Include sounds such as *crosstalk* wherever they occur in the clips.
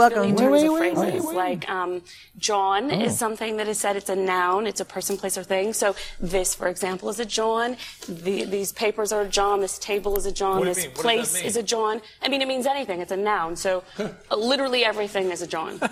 welcome. Philly Wait, terms wait, of wait, phrases. wait. Like um, jawn Oh. is something that is said. It's a noun. It's a person, place, or thing. So this, for example, is a jawn. The, these papers are a jawn. This table is a jawn. What do you this mean? Place is a jawn. I mean, it means anything. It's a noun. So *laughs* uh, literally everything is a jawn. *laughs*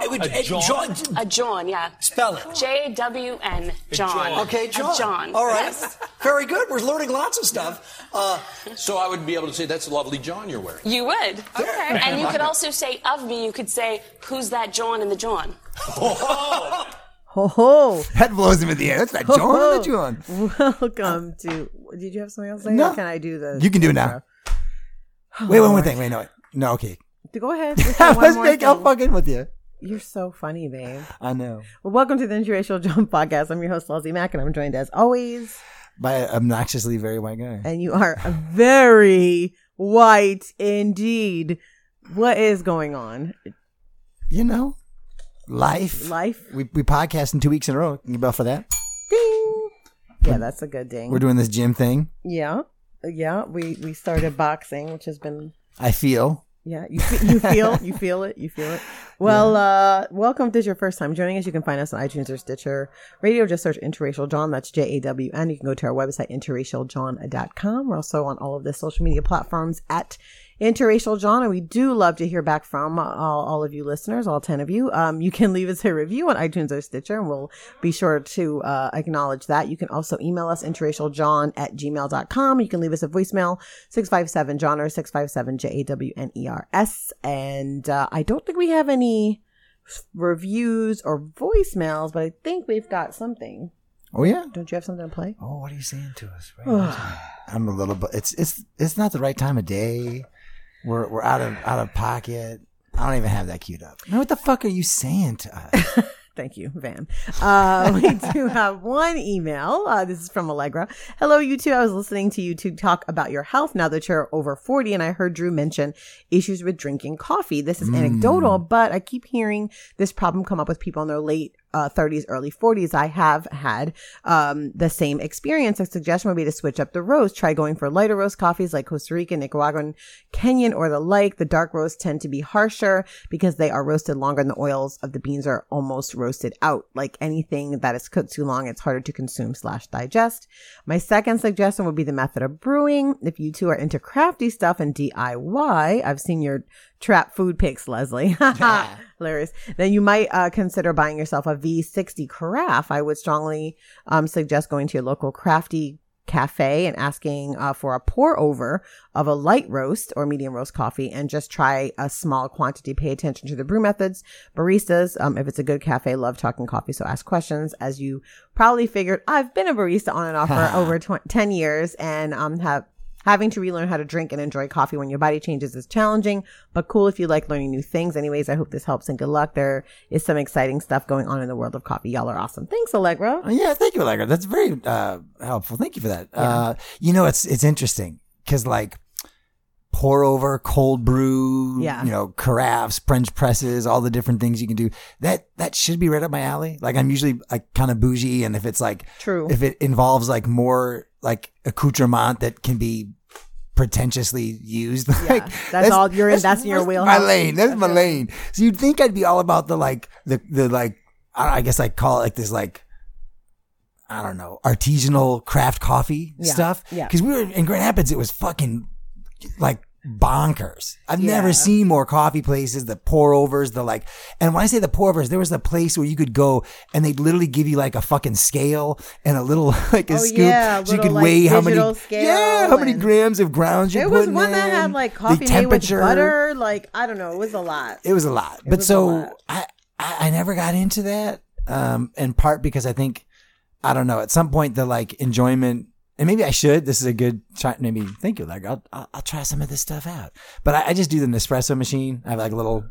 It would- A it- jawn? a jawn, yeah. Spell it. J W N. jawn. jawn. Okay, A jawn. jawn. All right. Yes. Very good. We're learning lots of stuff. Uh, So I would be able to say that's a lovely jawn you're wearing. You would. Okay. And you *laughs* could also say of me. You could say, "Who's that jawn in the jawn?" Ho ho. That blows him in the air. That's not John or you John. Welcome to. Did you have something else to? No. Can I do the? You can do it now. Wait, one more thing. Wait, no. wait. No, okay. Go ahead. *laughs* Just say one Let's make. Thing. fucking with you. You're so funny, babe. I know. Well, welcome to the Interracial Jawn Podcast. I'm your host, Leslie Mac, and I'm joined as always. By an obnoxiously very white guy. And you are very white indeed. What is going on? You know, life. Life? We we podcast in two weeks in a row. Can you bell for that? Ding. Yeah, that's a good ding. We're doing this gym thing. yeah, yeah. We we started boxing, which has been I feel. Yeah, you you feel *laughs* you feel it you feel it. Well, uh, welcome. If this is your first time joining us, you can find us on iTunes or Stitcher Radio. Just search Interracial Jawn. That's J A W N. You can go to our website interracialjawn.com. We're also on all of the social media platforms at Interracial Jawn, and we do love to hear back from all, all of you listeners, all ten of you. Um, you can leave us a review on iTunes or Stitcher, and we'll be sure to uh, acknowledge that. You can also email us interracialjawn at gmail.com. You can leave us a voicemail 657 Jawn or 657 J A W N E R S. And uh, I don't think we have any reviews or voicemails, but I think we've got something. Oh yeah. Don't you have something to play? Oh, what are you saying to us? Right *sighs* I'm a little bit. It's it's it's not the right time of day. We're we're out of out of pocket. I don't even have that queued up. Now, what the fuck are you saying to us? *laughs* Thank you, Van. Uh, *laughs* we do have one email. Uh, this is from Allegra. Hello, you two. I was listening to you two talk about your health now that you're over 40, and I heard Drew mention issues with drinking coffee. This is anecdotal, but I keep hearing this problem come up with people in their late uh, 30s, early 40s. I have had um, the same experience. A suggestion would be to switch up the roast. Try going for lighter roast coffees like Costa Rica, Nicaraguan, Kenyan, or the like. The dark roasts tend to be harsher because they are roasted longer and the oils of the beans are almost roasted out. Like anything that is cooked too long, it's harder to consume slash digest. My second suggestion would be the method of brewing. If you two are into crafty stuff and DIY, I've seen your trap food picks, Leslie. *laughs* Hilarious. Then you might uh, consider buying yourself a V60 carafe. I would strongly um, suggest going to your local crafty cafe and asking uh, for a pour over of a light roast or medium roast coffee and just try a small quantity. Pay attention to the brew methods. Baristas, um, if it's a good cafe, love talking coffee. So ask questions. As you probably figured, I've been a barista on and off for *laughs* over tw- 10 years and um, have Having to relearn how to drink and enjoy coffee when your body changes is challenging, but cool if you like learning new things. Anyways, I hope this helps and good luck. There is some exciting stuff going on in the world of coffee. Y'all are awesome. Thanks, Allegra. Oh, yeah, thank you, Allegra. That's very uh, helpful. Thank you for that. Uh, you know, it's it's interesting because like pour over, cold brew, Yeah. you know, carafes, French presses, all the different things you can do. That that should be right up my alley. Like I'm usually like kind of bougie, and if it's like True. if it involves like more like accoutrement that can be pretentiously used, *laughs* like that's all- you're in- that's in your My lane. That's my lane. So you'd think I'd be all about the like the the like I I guess I call it like this like I don't know artisanal craft coffee Yeah, stuff. yeah. Because we were in Grand Rapids, it was fucking like bonkers. I've Yeah. never seen more coffee places, the pour overs, the like, and when I say the pour overs, there was a place where you could go and they'd literally give you like a fucking scale and a little, *laughs* like a Oh, scoop. yeah, so you could like, weigh how many, yeah, how many grams of grounds you're There was one that had like coffee made with temperature. butter. Like, I don't know. It was a lot. It was a lot. but so lot. I, I I never got into that. Um, in part because I think I don't know. At some point, the like enjoyment, and maybe I should. This is a good try. Maybe thank you. Like I'll I'll, I'll try some of this stuff out. But I, I just do the Nespresso machine. I have like a little.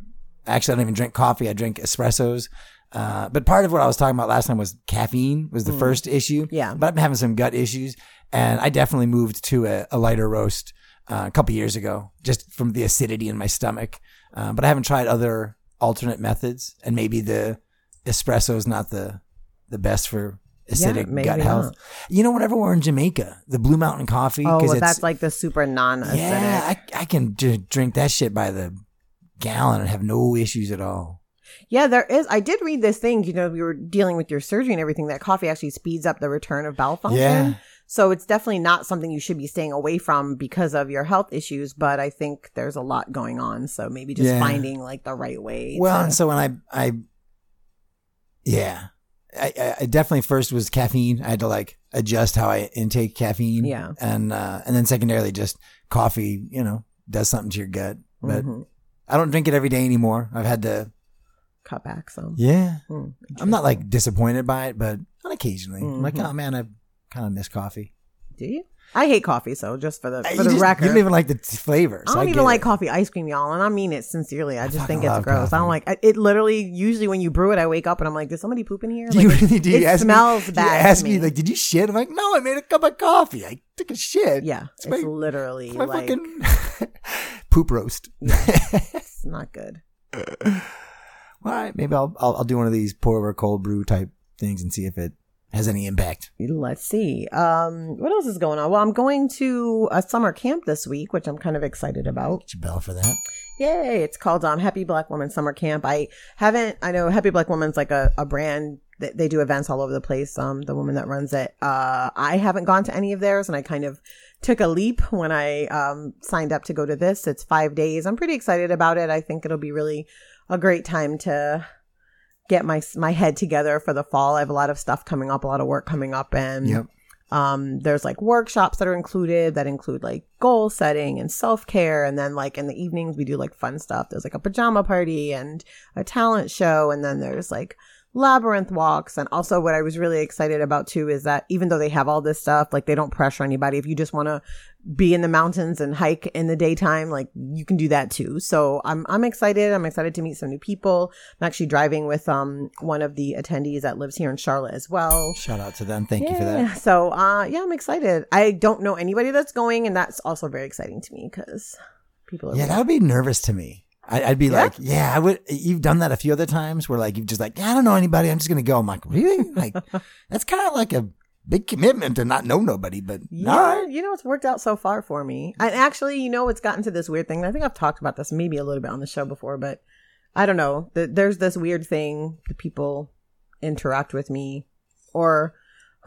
Actually, I don't even drink coffee. I drink espressos. Uh, but part of what I was talking about last time was caffeine was the first issue. Mm. Yeah. But I've been having some gut issues, and I definitely moved to a, a lighter roast uh, a couple years ago, just from the acidity in my stomach. Uh, but I haven't tried other alternate methods, and maybe the espresso is not the the best for acidic maybe gut health. not. You know, whenever we're in Jamaica, the Blue Mountain Coffee. Oh, well, that's like the super non-acidic. yeah, I, I can drink that shit by the gallon and have no issues at all. Yeah, there is. I did read this thing. You know, we were dealing with your surgery and everything. That coffee actually speeds up the return of bowel function. Yeah. So it's definitely not something you should be staying away from because of your health issues. But I think there's a lot going on. So maybe just Yeah. finding like the right way. Well, to- and so when I, I, yeah, I, I- definitely first was caffeine. I had to like adjust how I intake caffeine. Yeah. and uh, and then secondarily just coffee. You know, does something to your gut, but Mhm. I don't drink it every day anymore. I've had to. cut back some. Yeah, Hmm, I'm not like disappointed by it, but on occasionally, I'm like, oh man, I kind of miss coffee. Do you? I hate coffee. So just for the Uh, for you the just- record, you don't even like the t- flavor. I don't get even like it. coffee ice cream, y'all, and I mean it sincerely. I just fucking think it's gross. I don't like I- it. Literally, usually when you brew it, I wake up and I'm like, "Did somebody poop in here?" Do you really do? You it ask smells me, bad. You ask me me. like, did you shit? I'm like, no, I made a cup of coffee. I took a shit. yeah, It's it's, my- literally my like fucking *laughs* poop roast. *laughs* it's not good. All right, maybe I'll, I'll I'll do one of these pour over cold brew type things and see if it has any impact. Let's see. Um, what else is going on? Well, I'm going to a summer camp this week, which I'm kind of excited about. Get your bell for that. Yay! It's called um, Happy Black Woman Summer Camp. I haven't. I know Happy Black Woman's like a, a brand that they do events all over the place. Um, the woman that runs it. Uh, I haven't gone to any of theirs, and I kind of took a leap when I um signed up to go to this. It's five days. I'm pretty excited about it. I think it'll be really a great time to get my my head together for the fall. I have a lot of stuff coming up, a lot of work coming up, and Yep. um, there's like workshops that are included that include like goal setting and self care. And then like in the evenings, we do like fun stuff. There's like a pajama party and a talent show. And then there's like labyrinth walks. And also what I was really excited about too is that even though they have all this stuff, like they don't pressure anybody. If you just want to be in the mountains and hike in the daytime, like you can do that too. So I'm, I'm excited. I'm excited to meet some new people. I'm actually driving with, um, one of the attendees that lives here in Charlotte as well. Shout out to them. Thank you for that. So, uh, yeah, I'm excited. I don't know anybody that's going, and that's also very exciting to me because people are. Yeah, that would be nervous to me. I, I'd be Yeah? like, yeah, I would. You've done that a few other times where like you've just like, yeah, I don't know anybody. I'm just gonna go. I'm like, really? Like *laughs* that's kind of like a big commitment to not know nobody. But Yeah, right. you know, it's worked out so far for me. And actually, you know, it's gotten to this weird thing. I think I've talked about this maybe a little bit on the show before, but I don't know. Th- There's this weird thing that people interact with me or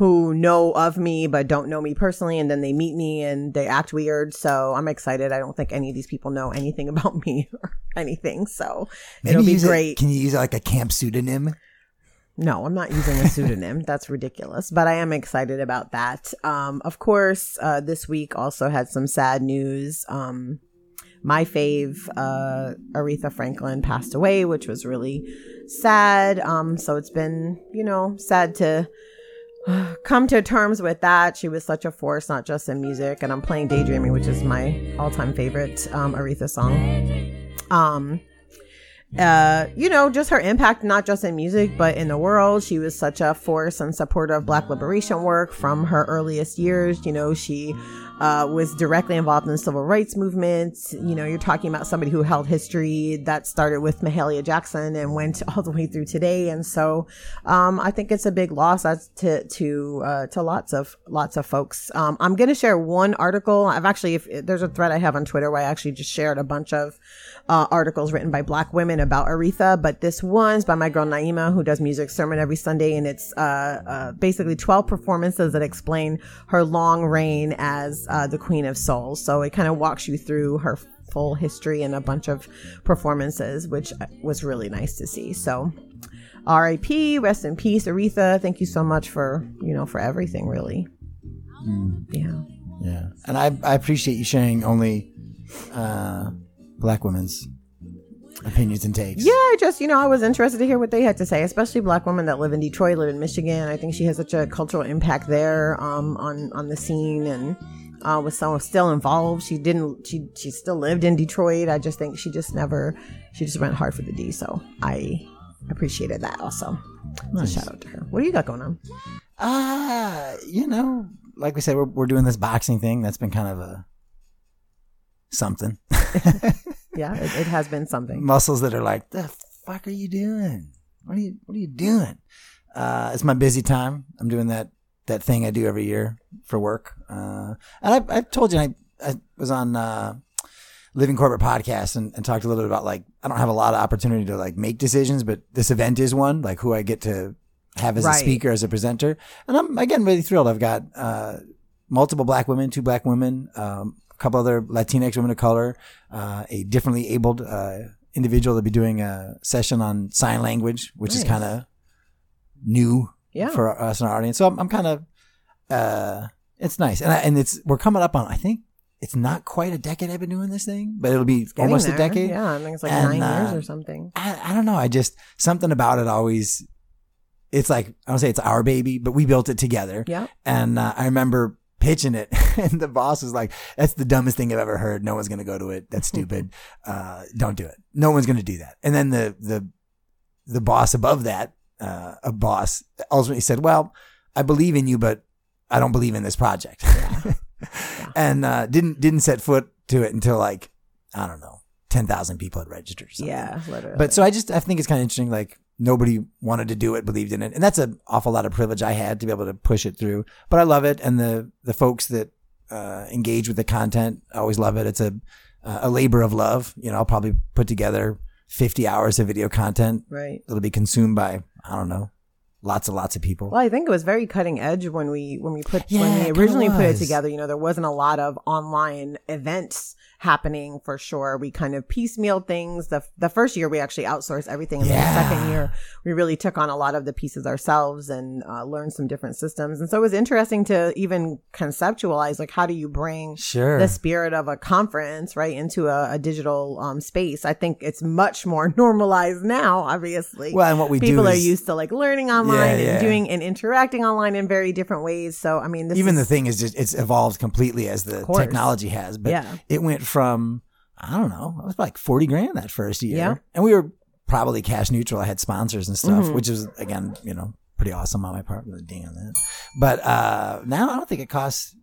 who know of me but don't know me personally and then they meet me and they act weird so i'm excited i don't think any of these people know anything *laughs* about me or anything so it'll be it- great can you use like a camp pseudonym? no, I'm not using a pseudonym. *laughs* That's ridiculous. But I am excited about that. Um, of course, uh, this week also had some sad news. Um, my fave, uh, Aretha Franklin passed away, which was really sad. Um, so it's been, you know, sad to *sighs* come to terms with that. She was such a force, not just in music. And I'm playing Daydreaming, which is my all time favorite, um, Aretha song. Um, uh, you know, just her impact, not just in music, but in the world. She was such a force and supporter of Black liberation work from her earliest years. You know, she uh, was directly involved in the civil rights movement. You know, you're talking about somebody who held history that started with Mahalia Jackson and went all the way through today. And so, um, I think it's a big loss to to uh, to lots of lots of folks. Um, I'm gonna share one article. I've actually, if there's a thread I have on Twitter where I actually just shared a bunch of uh, articles written by Black women about Aretha, but this one's by my girl Naima, who does music sermon every Sunday, and it's uh, uh, basically 12 performances that explain her long reign as uh, the Queen of Soul. So it kind of walks you through her full history and a bunch of performances, which was really nice to see. So. R.I.P. Rest in peace, Aretha. Thank you so much for you know for everything, really. Yeah. Yeah, and I I appreciate you sharing only uh, black women's opinions and takes. Yeah, I just, you know, I was interested to hear what they had to say, especially black women that live in Detroit, live in Michigan. I think she has such a cultural impact there um, on on the scene and uh, was so still involved. She didn't, she she still lived in Detroit. I just think she just never, she just went hard for the D. So I appreciated that also. So shout out to her. What do you got going on? Ah, you know, like we said, we're we're doing this boxing thing. That's been kind of a something. *laughs* Yeah, it, it has been something. Muscles that are like, the fuck are you doing? What are you What are you doing? Uh, it's my busy time. I'm doing that that thing I do every year for work. Uh, and I, I told you I, I was on uh, Living Corporate podcast and, and talked a little bit about like I don't have a lot of opportunity to like make decisions, but this event is one. Like who I get to have as a speaker, as a presenter, and I'm again really thrilled. I've got uh, multiple black women, two black women, um, couple other Latinx women of color, uh, a differently abled uh, individual that'll be doing a session on sign language, which is kind of new Yeah. for us and our audience. So I'm, I'm kind of, uh, it's nice, and I, and it's we're coming up on. I think it's not quite a decade I've been doing this thing, but it'll be Getting almost there. a decade. Yeah, I think it's like And, nine years uh, or something. I, I don't know. I just something about it always. It's like I don't say it's our baby, but we built it together. Yeah. And uh, I remember pitching it, *laughs* and the boss was like, "That's the dumbest thing I've ever heard. No one's gonna go to it. That's *laughs* stupid. uh, don't do it. No one's gonna do that." And then the the the boss above that, uh, a boss, ultimately said, "Well, I believe in you, but I don't believe in this project." *laughs* and uh, didn't didn't set foot to it until like I don't know, ten thousand people had registered. Yeah, literally. But so I just I think it's kind of interesting. Like nobody wanted to do it, believed in it, and that's an awful lot of privilege I had to be able to push it through. But I love it, and the the folks that uh, engage with the content, I always love it. It's a uh, a labor of love. You know, I'll probably put together fifty hours of video content right. that'll be consumed by I don't know, lots and lots of people. Well, I think it was very cutting edge when we when we put Yeah, when we originally put it together. You know, there wasn't a lot of online events happening for sure. We kind of piecemealed things. The the first year we actually outsourced everything, and then the second year we really took on a lot of the pieces ourselves and uh, learned some different systems. And so it was interesting to even conceptualize like how do you bring Sure. the spirit of a conference right into a, a digital um, space. I think it's much more *laughs* normalized now. Obviously, Well, and what we do people are is- used to like learning online Yeah, yeah. and doing and interacting online in very different ways. So I mean, this even is, the thing is just it's evolved completely as the technology has but Yeah. it went from i don't know it was like 40 grand that first year Yeah. and we were probably cash neutral i had sponsors and stuff Mm-hmm. which is again you know pretty awesome on my part really on that but uh now i don't think it costs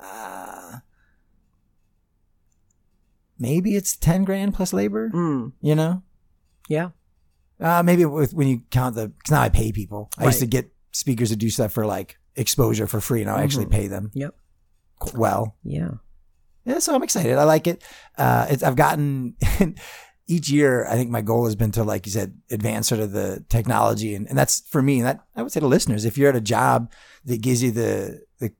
uh maybe it's 10 grand plus labor Mm, you know yeah, uh, maybe with when you count the, cause now I pay people. I used to get speakers to do stuff for like exposure for free. and I actually pay them yep, well. yeah. Yeah, so I'm excited. I like it. Uh, it's, I've gotten *laughs* each year. I think my goal has been to, like you said, advance sort of the technology, and, and that's for me. And that I would say to listeners, if you're at a job that gives you the the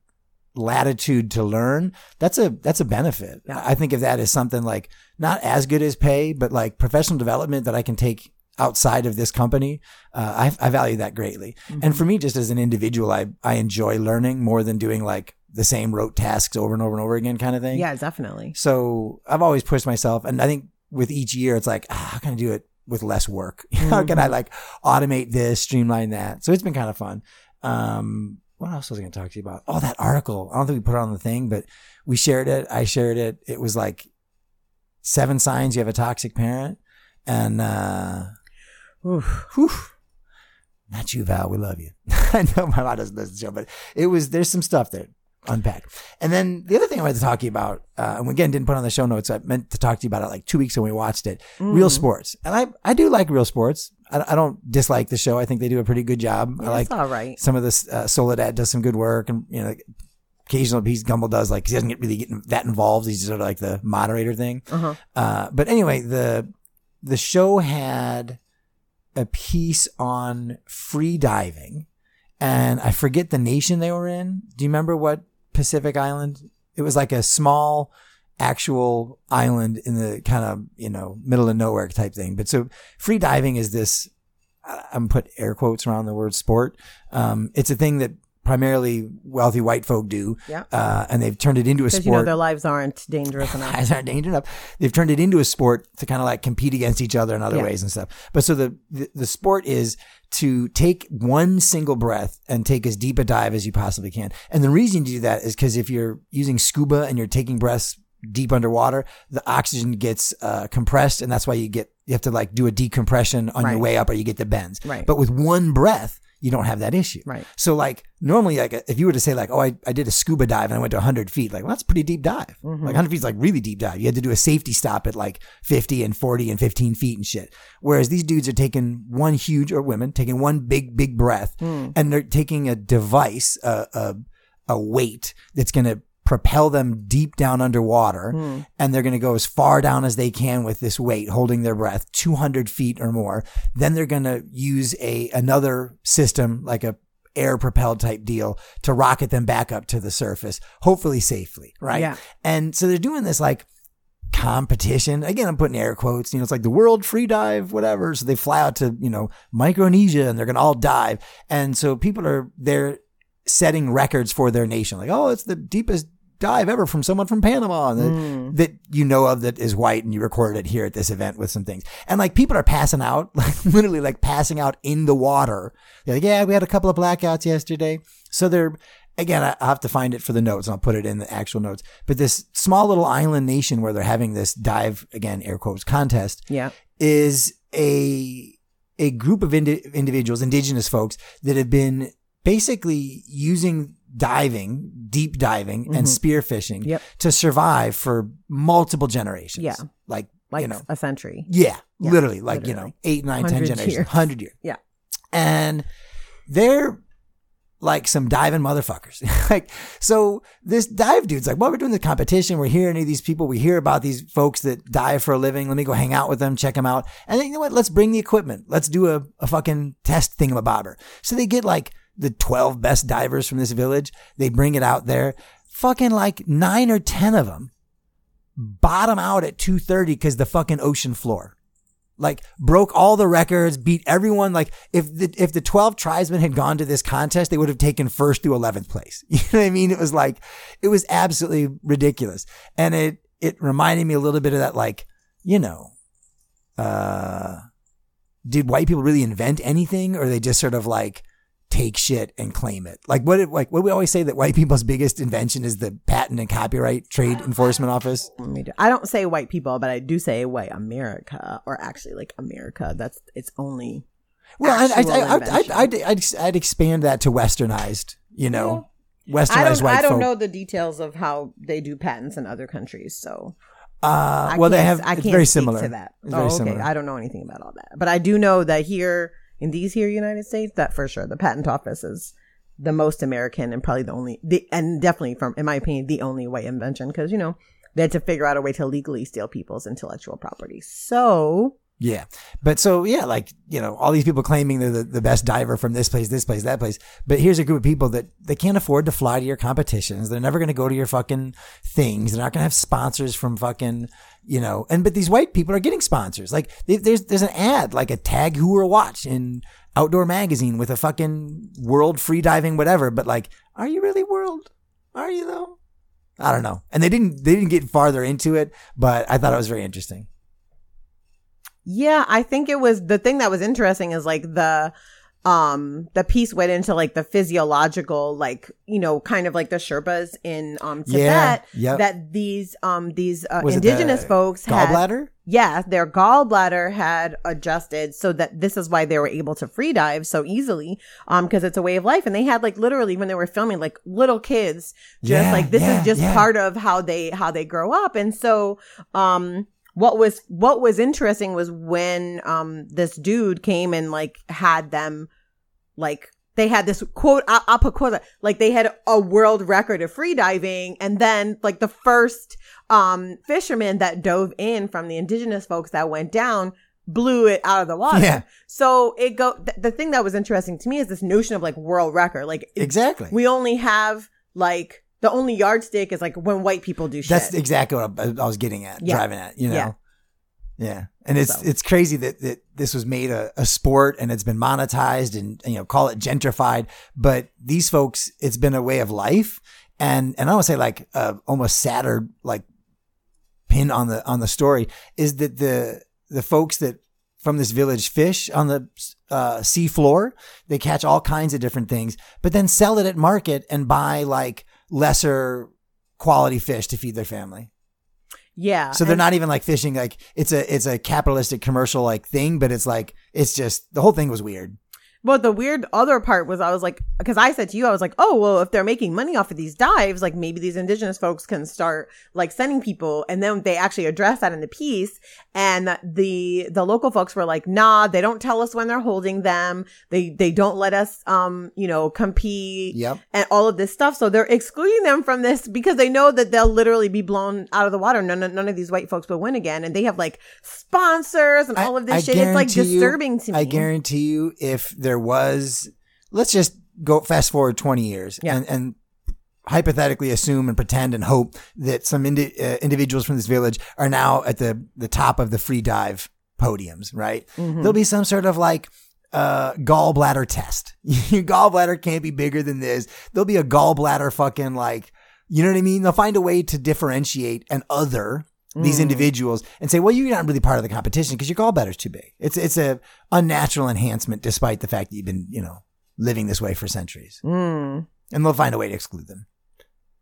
latitude to learn, that's a that's a benefit. I think of that as something like not as good as pay, but like professional development that I can take outside of this company. Uh, I, I value that greatly. And for me, just as an individual, I I enjoy learning more than doing like the same rote tasks over and over and over again kind of thing. Yeah, definitely. So I've always pushed myself, and I think with each year, it's like, ah, how can I do it with less work? *laughs* how can I like automate this, streamline that? So it's been kind of fun. Um, what else was I going to talk to you about? Oh, that article. I don't think we put it on the thing, but we shared it. I shared it. It was like seven signs you have a toxic parent, and uh, Oof. whew, not you, Val. We love you. *laughs* I know my mom doesn't listen to the show, but it was there's some stuff there unpack. And then the other thing I wanted to talk to you about, uh, and again didn't put on the show notes. I meant to talk to you about it like two weeks when we watched it. Real sports, and I I do like real sports. I, I don't dislike the show. I think they do a pretty good job. I like all right. some of this. Uh, Soledad does some good work, and you know. Like, Occasional piece Gumbel does like he doesn't get really get that involved. He's sort of like the moderator thing. Uh-huh. Uh, but anyway, the the show had a piece on free diving, and I forget the nation they were in. Do you remember what Pacific Island? It was like a small actual island in the kind of you know middle of nowhere type thing. But so free diving is this. I'm put air quotes around the word sport. Um, it's a thing that primarily wealthy white folk do, Yeah. uh, and they've turned it into a sport you know their lives aren't dangerous *laughs* enough. guys aren't dangerous enough. They've turned it into a sport to kind of like compete against each other in other Yeah. ways and stuff. But so the, the the sport is to take one single breath and take as deep a dive as you possibly can. And the reason to do that is because if you're using scuba and you're taking breaths deep underwater, the oxygen gets uh, compressed, and that's why you get you have to like do a decompression on your way up, or you get the bends. Right. But with one breath. You don't have that issue. Right. So like normally, like if you were to say like, oh, I, I did a scuba dive and I went to 100 feet, like well, that's a pretty deep dive. Mm-hmm. Like 100 feet is like really deep dive. You had to do a safety stop at like 50 and 40 and 15 feet and shit. Whereas these dudes are taking one huge or women taking one big big breath Hmm. and they're taking a device, a a, a weight that's going to propel them deep down underwater Hmm. and they're going to go as far down as they can with this weight holding their breath 200 feet or more. Then they're going to use a another system like a air propelled type deal to rocket them back up to the surface hopefully safely right? Yeah. and so they're doing this like competition. Again i'm putting air quotes you know it's like the world free dive whatever. So they fly out to you know micronesia and they're going to all dive. And so people are they're setting records for their nation. Like oh it's the deepest dive ever from someone from panama that, hmm. that you know of that is white and you recorded it here at this event with some things. And like people are passing out *laughs* like literally like passing out in the water. They're like yeah we had a couple of blackouts yesterday. So they're again I- i'll have to find it for the notes. And i'll put it in the actual notes. But this small little island nation where they're having this dive again air quotes contest Yeah. is a a group of indi- individuals, indigenous folks that have been basically using diving, deep diving and spearfishing Mm-hmm. Yep. to survive for multiple generations. Yeah. Like, Like you know, a century. yeah, Yeah, literally like, you know, eight, nine, ten generations, years. hundred years. Yeah. And they're like some diving motherfuckers. *laughs* like, so this dive dude's like, well, we're doing the competition. We're hearing these people. We hear about these folks that dive for a living. Let me go hang out with them, check them out. And then, you know what? Let's bring the equipment. Let's do a, a fucking test thingamabobber. So they get like the 12 best divers from this village. They bring it out there. Fucking like nine or 10 of them bottom out at 230 because the fucking ocean floor like broke all the records, beat everyone. Like if the if the twelve tribesmen had gone to this contest, they would have taken first through eleventh place. *laughs* You know what I mean? It was like it was absolutely ridiculous, and it it reminded me a little bit of that, like you know, uh, did white people really invent anything, or they just sort of like take shit and claim it? Like what? Like what we always say that white people's biggest invention is the Patent and Copyright Trade Enforcement Office. Let me do- I don't say white people, but I do say white America, or actually like America. That's it's only. Well, I, I, I. I'd, I'd, I'd, I'd expand that to westernized, you know, westernized I don't. white I don't know the details of how they do patents in other countries, so Uh, well, they have. I can't very similar to that. Oh, okay. similar. I don't know anything about all that, but I do know that here in these here United States, that for sure, the patent office is the most American and probably the only, the and definitely from, in my opinion, the only white invention because you know they had to figure out a way to legally steal people's intellectual property. So Yeah. But so, yeah, like, you know, all these people claiming they're the, the best diver from this place, this place, that place. But here's a group of people that they can't afford to fly to your competitions. They're never going to go to your fucking things. They're not going to have sponsors from fucking, you know, and, but these white people are getting sponsors. Like they, there's, there's an ad, like a TAG Heuer watch in outdoor magazine with a fucking world free diving, whatever. But like, are you really world? Are you though? I don't know. And they didn't, they didn't get farther into it, but I thought it was very interesting. Yeah, I think it was the thing that was interesting is like the um the piece went into like the physiological like you know kind of like the Sherpas in um Tibet Yeah, yep. that these um these uh, indigenous the folks had Gallbladder? yeah their gallbladder had adjusted so that this is why they were able to free dive so easily um because it's a way of life and they had like literally when they were filming like little kids just Yeah, like this yeah, is just part of how they how they grow up and so um what was what was interesting was when um this dude came and like had them like they had this quote I- I'll put quote like they had a world record of free diving and then like the first um fisherman that dove in from the indigenous folks that went down blew it out of the water Yeah. so it go th- the thing that was interesting to me is this notion of like world record like Exactly. we only have like the only yardstick is like when white people do shit That's exactly what I, I was getting at, Yeah. driving at, you know? Yeah. Yeah. And it's, So. it's crazy that, that this was made a, a sport and it's been monetized and, you know, call it gentrified. But these folks, it's been a way of life. And, and I would say like, uh, almost sadder, like pin on the, on the story is that the, the folks that from this village fish on the uh, sea floor. They catch all kinds of different things, but then sell it at market and buy like lesser quality fish to feed their family. Yeah So they're not even like fishing like it's a it's a capitalistic commercial like thing, but it's like it's just the whole thing was weird. But the weird other part was I was like, because I said to you, I was like, oh, well, if they're making money off of these dives, like maybe these indigenous folks can start like sending people. And then they actually address that in the piece. And the, the local folks were like, nah, they don't tell us when they're holding them. They, they don't let us, um, you know, compete Yep. and all of this stuff. So they're excluding them from this because they know that they'll literally be blown out of the water. None, of- none of these white folks will win again. And they have like sponsors and all of this shit. It's like guarantee you- disturbing to me. I guarantee you, if there was, let's just go fast forward 20 years Yeah. and, and hypothetically assume and pretend and hope that some indi- uh, individuals from this village are now at the, the top of the free dive podiums, right? Mm-hmm. There'll be some sort of like, uh, gallbladder test. *laughs* Your gallbladder can't be bigger than this. There'll be a gallbladder fucking like, you know what I mean? They'll find a way to differentiate an other these individuals and say, well, you're not really part of the competition because your gallbladder's too big. It's, it's a unnatural enhancement despite the fact that you've been, you know, living this way for centuries. Mm. And they'll find a way to exclude them.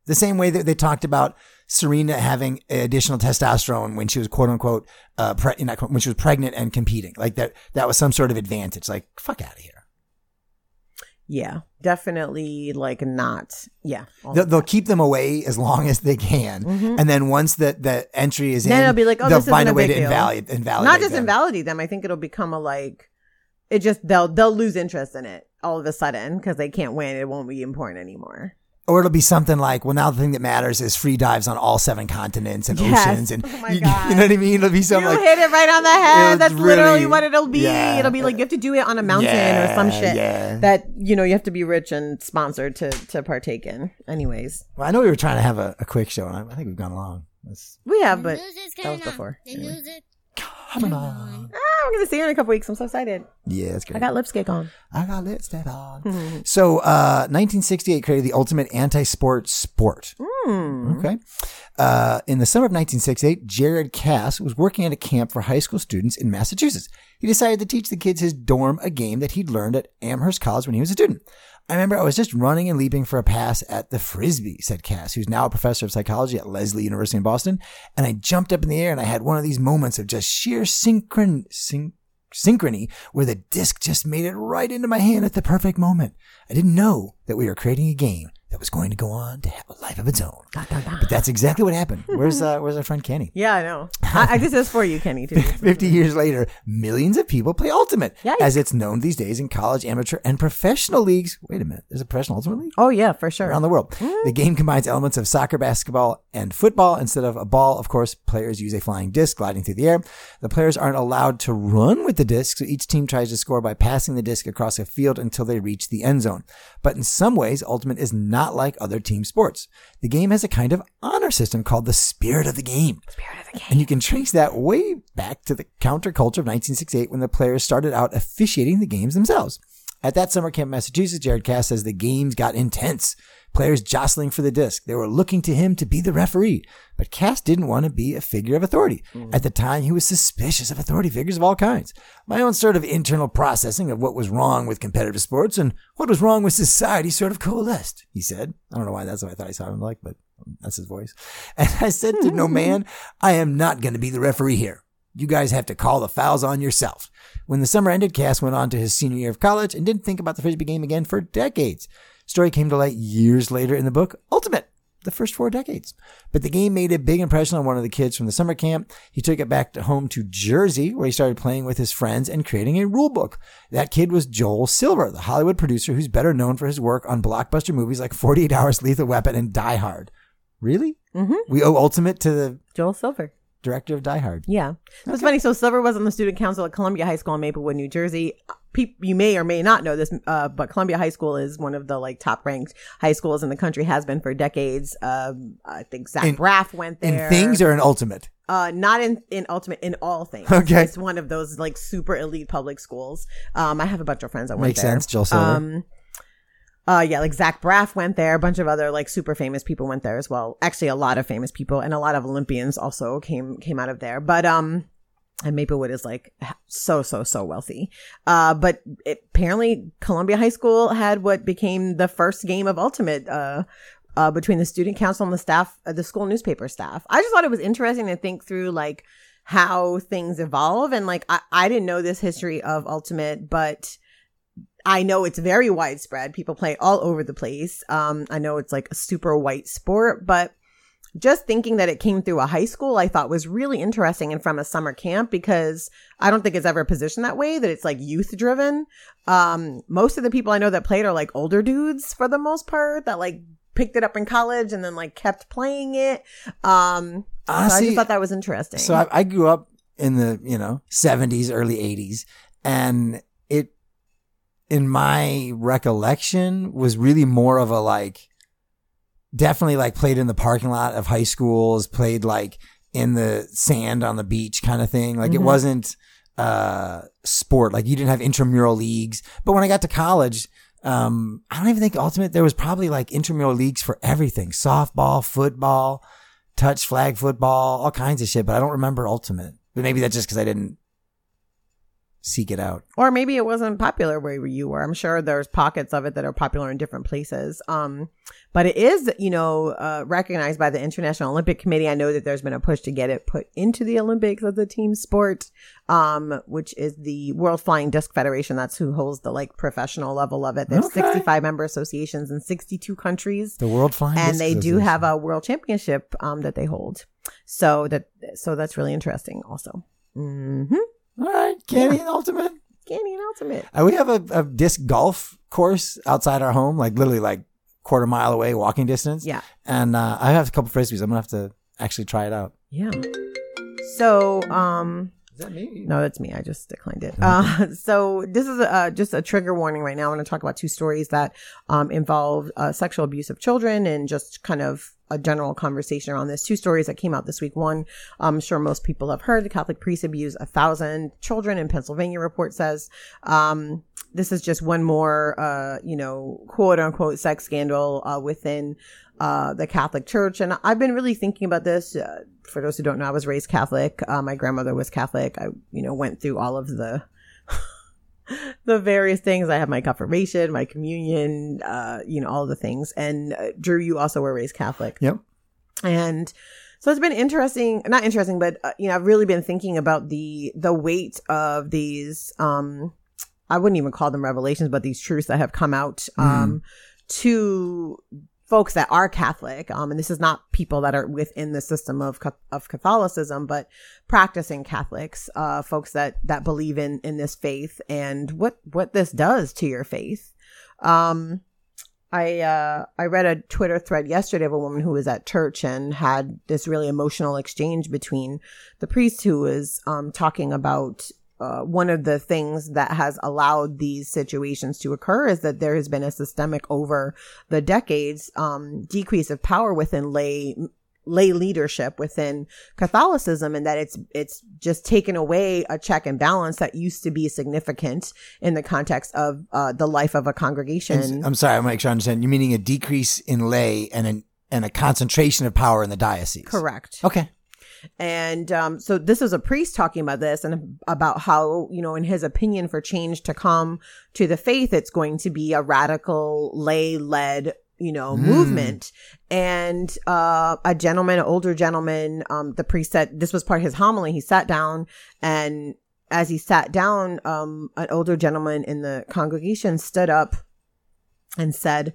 The same way that they talked about Serena having additional testosterone when she was quote unquote, uh, pre- not, when she was pregnant and competing. Like that, that was some sort of advantage. Like, fuck out of here. Yeah, definitely like not. Yeah. They'll, they'll keep them away as long as they can. And then once the, the entry is Mm-hmm. Then in, it'll be like, oh, they'll this find a way to deal. invalid, invalidate not just them. invalidate them. I think it'll become a like, it just, they'll, they'll lose interest in it all of a sudden because they can't win. It won't be important anymore. Or it'll be something like, well, now the thing that matters is free dives on all seven continents and Yes. oceans. And Oh you, *laughs* you know what I mean? It'll be something you like, hit it right on the head. That's really- literally what it'll be. yeah. It'll be like you have to do it on a mountain or some shit yeah. that you know you have to be rich and sponsored to to partake in. Anyways, well, I know we were trying to have a, a quick show, and I, I think we've gone long. Let's, we have, but that was coming on. before. The news is come on. ah, we're gonna see you in a couple weeks. I'm so excited. Yeah, that's great. I got lipstick on. I got lipstick on. so, uh, 1968 created the ultimate anti-sport sport. Okay. Uh, in the summer of 1968, Jared Kass was working at a camp for high school students in Massachusetts. He decided to teach the kids his dorm a game that he'd learned at Amherst College when he was a student. I remember I was just running and leaping for a pass at the frisbee, said Kass, who's now a professor of psychology at Lesley University in Boston. And I jumped up in the air and I had one of these moments of just sheer synchron, syn- synchrony where the disc just made it right into my hand at the perfect moment. I didn't know that we were creating a game that was going to go on to have a life of its own. But that's exactly what happened. Where's *laughs* uh, where's our friend Kenny? Yeah, I know. I, I did this for you, Kenny. Too. *laughs* 50 years later, millions of people play Ultimate, Yikes. as it's known these days in college, amateur, and professional leagues. Wait a minute, there's a professional Ultimate League? Oh yeah, for sure. around the world. The game combines elements of soccer, basketball, and football. Instead of a ball, of course, players use a flying disc gliding through the air. The players aren't allowed to run with the disc, so each team tries to score by passing the disc across a field until they reach the end zone. But in some ways, Ultimate is not like other team sports. The game has a kind of honor system called the spirit of the game. Spirit of the game. And you can trace that way back to the counterculture of 1968 when the players started out officiating the games themselves. At that summer camp in Massachusetts, Jared Kass says the games got intense. Players jostling for the disc. They were looking to him to be the referee. But Kass didn't want to be a figure of authority. Mm. At the time, he was suspicious of authority figures of all kinds. My own sort of internal processing of what was wrong with competitive sports and what was wrong with society sort of coalesced, he said. I don't know why that's what I thought I sounded like, but that's his voice. *laughs* And I said to no man, I am not going to be the referee here. You guys have to call the fouls on yourself. When the summer ended, Kass went on to his senior year of college and didn't think about the frisbee game again for decades. Story came to light years later in the book Ultimate, the first four decades. But the game made a big impression on one of the kids from the summer camp. He took it back to home to Jersey, where he started playing with his friends and creating a rule book. That kid was Joel Silver, the Hollywood producer who's better known for his work on blockbuster movies like 48 Hours, Lethal Weapon, and Die Hard. Really? Mm-hmm. We owe Ultimate to the Joel Silver. Director of Die Hard. Yeah. it It's funny. So Silver was on the student council at Columbia High School in Maplewood, New Jersey. Pe- you may or may not know this, uh, but Columbia High School is one of the like top ranked high schools in the country, has been for decades. Um, I think Zach In- Braff went there. In things or in Ultimate? Uh, not in, in ultimate, in all things. Okay. It's one of those like super elite public schools. Um, I have a bunch of friends that went Makes there. sense, Joel Silver. Um, uh, yeah, like Zach Braff went there. A bunch of other like super famous people went there as well. Actually, a lot of famous people and a lot of Olympians also came, came out of there. But, um, and Maplewood is like so, so, so wealthy. Uh, but it, apparently Columbia High School had what became the first game of ultimate, uh, uh, between the student council and the staff, uh, the school newspaper staff. I just thought it was interesting to think through like how things evolve. And like, I, I didn't know this history of ultimate, but I know it's very widespread. People play all over the place. Um, I know it's like a super white sport, but just thinking that it came through a high school, I thought was really interesting and from a summer camp because I don't think it's ever positioned that way, that it's like youth driven. Um, most of the people I know that played are like older dudes for the most part that like picked it up in college and then like kept playing it. Um, so I just thought that was interesting. So I, I grew up in the you know seventies, early eighties, and it in my recollection was really more of a like definitely like played in the parking lot of high schools, played like in the sand on the beach kind of thing. Like it wasn't uh sport. Like you didn't have intramural leagues. But when I got to college, um, I don't even think ultimate there was probably like intramural leagues for everything. Softball, football, touch flag football, all kinds of shit, but I don't remember ultimate. But maybe that's just because I didn't seek it out. or maybe it wasn't popular where you were. I'm sure there's pockets of it that are popular in different places. Um, but it is, you know, uh, recognized by the International Olympic Committee. I know that there's been a push to get it put into the Olympics as a team sport, um, which is the World Flying Disc Federation. That's who holds the like professional level of it. There's Okay. 65 member associations in 62 countries The World Flying and Disc they do have a world championship um that they hold so that so that's really interesting also mm-hmm All right, Canyon Ultimate. canyon ultimate Uh, we have a, a disc golf course outside our home, like literally like quarter mile away, walking distance. yeah And uh, I have a couple frisbees. I'm gonna have to actually try it out. yeah so um Is that me? no that's me i just declined it uh *laughs* so this is uh just a trigger warning right now i want to talk about two stories that um involve uh, sexual abuse of children and just kind of a general conversation around this. Two stories that came out this week. One, I'm sure most people have heard. The Catholic priest abused a thousand children in Pennsylvania. Report says. Um, this is just one more, uh, you know, quote unquote sex scandal uh, within uh, the Catholic Church. And I've been really thinking about this. Uh, for those who don't know, I was raised Catholic. Uh, my grandmother was Catholic. I, you know, went through all of the *laughs* the various things. I have my confirmation, my communion, uh, you know, all the things. And uh, Drew, you also were raised Catholic. Yep. And so it's been interesting, not interesting, but uh, you know, I've really been thinking about the the weight of these um I wouldn't even call them revelations, but these truths that have come out um to folks that are Catholic, um, and this is not people that are within the system of of Catholicism, but practicing Catholics, uh, folks that that believe in in this faith and what what this does to your faith. Um, I uh, I read a Twitter thread yesterday of a woman who was at church and had this really emotional exchange between the priest who was um, talking about uh, one of the things that has allowed these situations to occur is that there has been a systemic over the decades um, decrease of power within lay lay leadership within Catholicism and that it's it's just taken away a check and balance that used to be significant in the context of uh, the life of a congregation. I'm sorry, I'm make sure I understand. You're meaning a decrease in lay and an and a concentration of power in the diocese. Correct. Okay. And um, so this is a priest talking about this and about how, you know, in his opinion, for change to come to the faith, it's going to be a radical lay led, you know, movement. And uh, a gentleman, an older gentleman, um, the priest said this was part of his homily. He sat down and as he sat down, um, an older gentleman in the congregation stood up and said,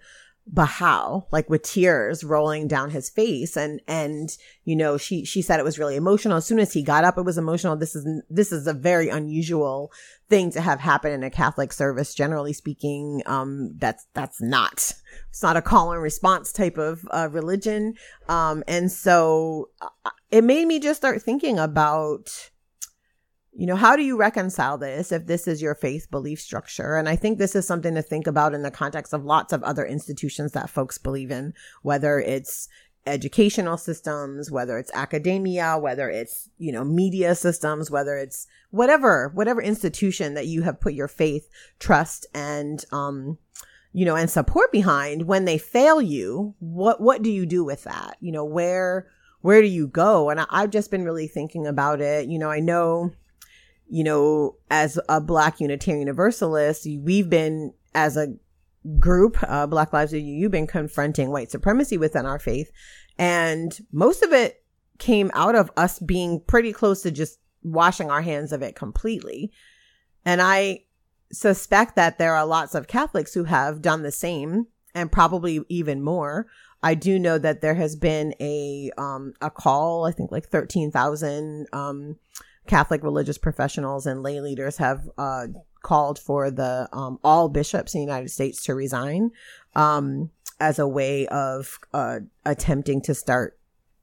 how like with tears rolling down his face. And and you know she she said it was really emotional. As soon as he got up it was emotional. This is this is a very unusual thing to have happen in a catholic service generally speaking. Um that's that's not it's not a call and response type of uh, religion. Um and so uh, it made me just start thinking about you know, how do you reconcile this if this is your faith belief structure? And I think this is something to think about in the context of lots of other institutions that folks believe in, whether it's educational systems, whether it's academia, whether it's, you know, media systems, whether it's whatever, whatever institution that you have put your faith, trust, and, um, you know, and support behind when they fail you, what, what do you do with that? You know, where, where do you go? And I, I've just been really thinking about it. You know, I know, you know, as a Black Unitarian Universalist, we've been as a group, uh, Black Lives Matter, you've been confronting white supremacy within our faith, and most of it came out of us being pretty close to just washing our hands of it completely. And I, suspect that there are lots of Catholics who have done the same and probably even more. I do know that there has been a um, a call. I think like thirteen thousand um, Catholic religious professionals and lay leaders have uh, called for the um, all bishops in the United States to resign um, as a way of uh, attempting to start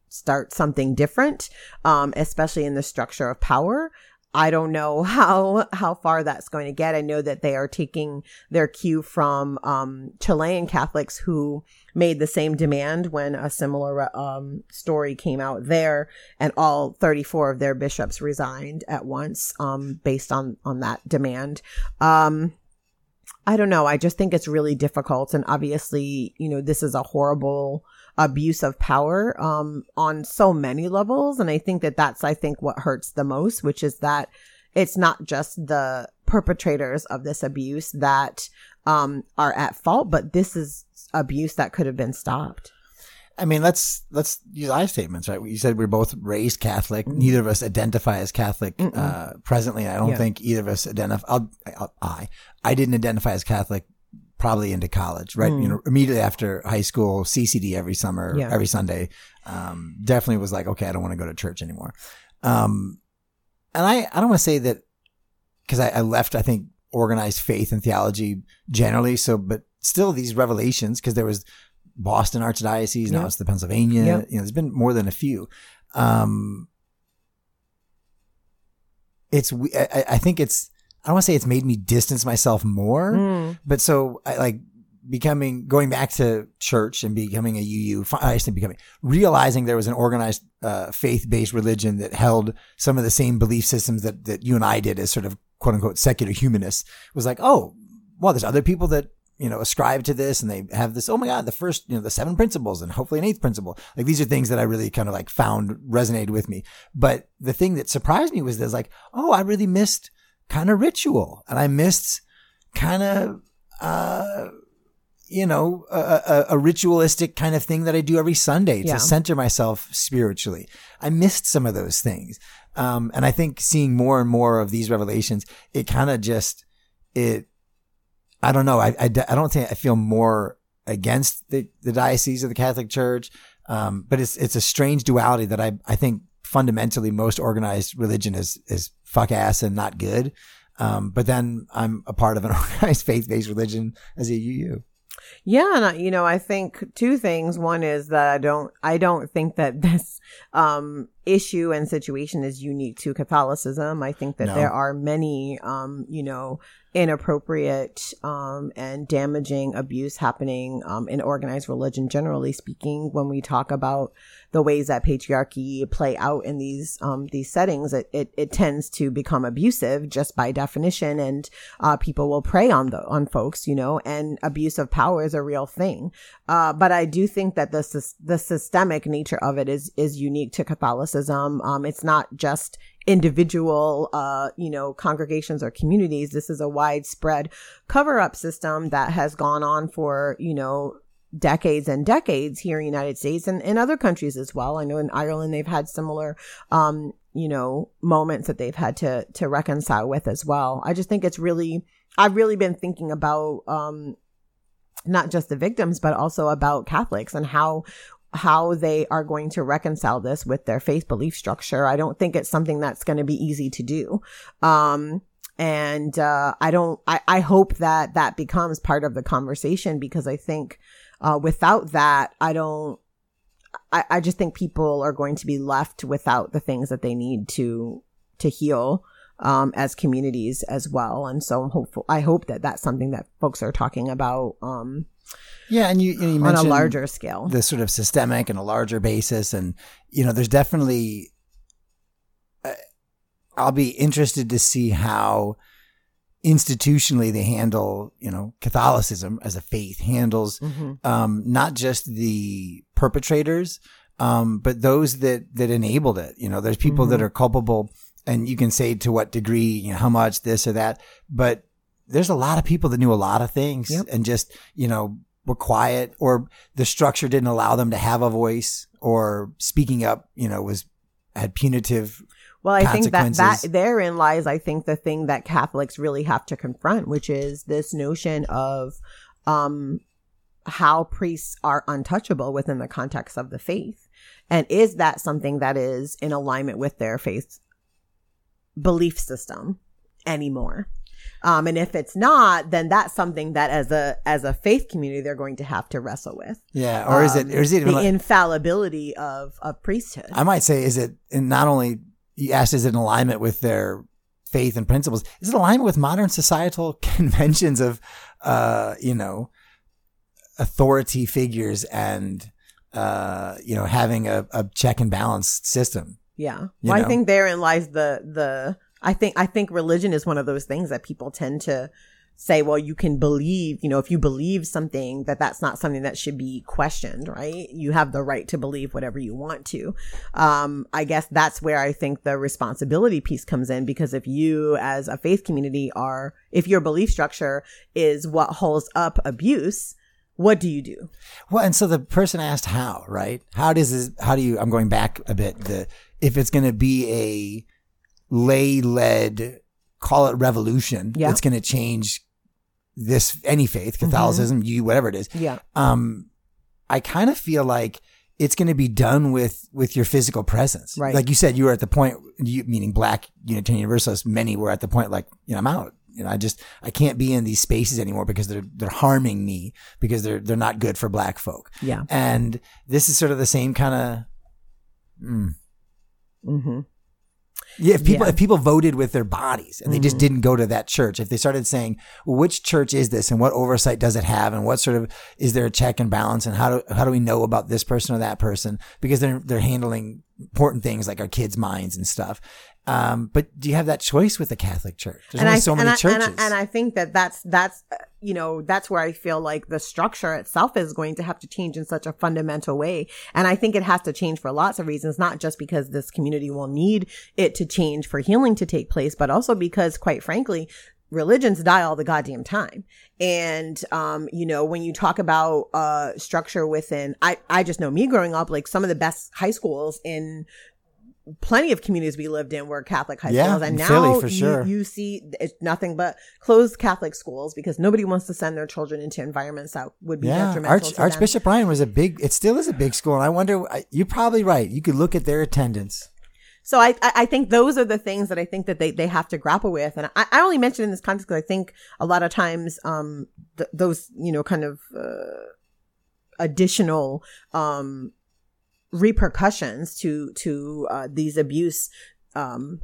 start something different, um, especially in the structure of power. I don't know *laughs* how how far that's going to get. I know that they are taking their cue from um, Chilean Catholics who made the same demand when a similar um, story came out there, and all 34 of their bishops resigned at once um, based on on that demand. Um, I don't know. I just think it's really difficult, and obviously, you know, this is a horrible abuse of power um, on so many levels. And I think that that's, I think, what hurts the most, which is that it's not just the perpetrators of this abuse that um, are at fault, but this is abuse that could have been stopped. I mean, let's let's use I statements, right? You said we're both raised Catholic. Mm-hmm. Neither of us identify as Catholic uh, presently. I don't yeah. think either of us identify. I'll, I'll, I I didn't identify as Catholic probably into college, right? Mm. You know, immediately after high school, CCD every summer, yeah. every Sunday. Um, definitely was like, okay, I don't want to go to church anymore. Um, and I, I don't want to say that because I, I, left, I think, organized faith and theology generally. So, but still these revelations, because there was Boston Archdiocese, now it's the Pennsylvania, you know, there's been more than a few. Um, it's, I, I think it's, I don't want to say it's made me distance myself more, mm. but so I like becoming going back to church and becoming a UU. I say becoming realizing there was an organized uh, faith based religion that held some of the same belief systems that that you and I did as sort of quote unquote secular humanists. Was like, oh, well, there's other people that you know ascribe to this and they have this. Oh my god, the first you know the seven principles and hopefully an eighth principle. Like these are things that I really kind of like found resonated with me. But the thing that surprised me was this, like, oh, I really missed kind of ritual and I missed kind of, uh, you know, a, a, a, ritualistic kind of thing that I do every Sunday to yeah. center myself spiritually. I missed some of those things. Um, and I think seeing more and more of these revelations, it kind of just, it, I don't know. I, I, I, don't think I feel more against the, the diocese of the Catholic Church. Um, but it's, it's a strange duality that I, I think fundamentally most organized religion is, is fuck ass and not good. Um, but then I'm a part of an *laughs* organized faith based religion as a UU. Yeah, and I, you know, I think two things. One is that I don't, I don't think that this um, issue and situation is unique to Catholicism. I think that no. there are many, um, you know, inappropriate um, and damaging abuse happening um, in organized religion, generally speaking. When we talk about the ways that patriarchy play out in these um, these settings, it, it, it tends to become abusive just by definition, and uh, people will prey on the on folks, you know. And abuse of power is a real thing. Uh, but I do think that the the systemic nature of it is is unique to Catholicism. Um, it's not just individual, uh, you know, congregations or communities. This is a widespread cover up system that has gone on for, you know, decades and decades here in the United States and in other countries as well. I know in Ireland they've had similar, um, you know, moments that they've had to, to reconcile with as well. I just think it's really, I've really been thinking about, um, not just the victims, but also about Catholics and how how they are going to reconcile this with their faith belief structure. I don't think it's something that's going to be easy to do. Um, and, uh, I don't, I, I hope that that becomes part of the conversation because I think, uh, without that, I don't, I, I just think people are going to be left without the things that they need to, to heal, um, as communities as well. And so I'm hopeful, I hope that that's something that folks are talking about, um, yeah, and you, you on a larger scale, the sort of systemic and a larger basis, and you know, there's definitely. Uh, I'll be interested to see how institutionally they handle, you know, Catholicism as a faith handles mm-hmm. um, not just the perpetrators, um, but those that that enabled it. You know, there's people mm-hmm. that are culpable, and you can say to what degree, you know, how much this or that, but there's a lot of people that knew a lot of things yep. and just, you know, were quiet or the structure didn't allow them to have a voice or speaking up, you know, was had punitive. Well, I think that that therein lies, I think, the thing that Catholics really have to confront, which is this notion of um, how priests are untouchable within the context of the faith, and is that something that is in alignment with their faith belief system anymore? Um, and if it's not, then that's something that as a as a faith community they're going to have to wrestle with. Yeah, or is it? Um, Or is it? the like- infallibility of of priesthood? I might say, is it and not only you asked, is it in alignment with their faith and principles? Is it alignment with modern societal *laughs* conventions of, uh, you know, authority figures and, uh, you know, having a, a check and balance system? Yeah. Well, I think therein lies the the I think I think religion is one of those things that people tend to say, well, you can believe, you know, if you believe something that that's not something that should be questioned, right? You have the right to believe whatever you want to. Um, I guess that's where I think the responsibility piece comes in because if you as a faith community are, if your belief structure is what holds up abuse, what do you do? Well, and so the person asked how, right? How does this, how do you, I'm going back a bit, the, if it's going to be a lay led, call it revolution, Yeah. it's going to change this, any faith, Catholicism, you, whatever it is. Yeah. Um, I kind of feel like it's going to be done with, with your physical presence. Right. Like you said, you were at the point, you, meaning black Unitarian Universalists, many were at the point like, you know, I'm out. You know, I just, I can't be in these spaces anymore because they're, they're harming me because they're, they're not good for black folk. Yeah. And this is sort of the same kind of, Mm-hmm. Yeah, if people, Yeah. if people voted with their bodies and they just Mhm. didn't go to that church, if they started saying, well, which church is this and what oversight does it have and what sort of, is there a check and balance and how do, how do we know about this person or that person? Because they're, they're handling important things like our kids' minds and stuff. Um, but do you have that choice with the Catholic Church? There's only so many and churches. I, and, I, and I think that that's that's you know that's where I feel like the structure itself is going to have to change in such a fundamental way, and I think it has to change for lots of reasons, not just because this community will need it to change for healing to take place, but also because, quite frankly. Religions die all the goddamn time. And, um, you know, when you talk about, uh, structure within, I, I just know me growing up, like some of the best high schools in plenty of communities we lived in were Catholic high Yeah, schools, and now Philly, for you, sure. you see it's nothing but closed Catholic schools because nobody wants to send their children into environments that would be yeah, detrimental Arch. Archbishop Ryan was a big, it still is a big school. And I wonder, you're probably right. You could look at their attendance. So I, I I think those are the things that I think that they, they have to grapple with. And I, I only mention in this context because I think a lot of times, um, th- those, you know, kind of, uh, additional, um, repercussions to, to, uh, these abuse, um,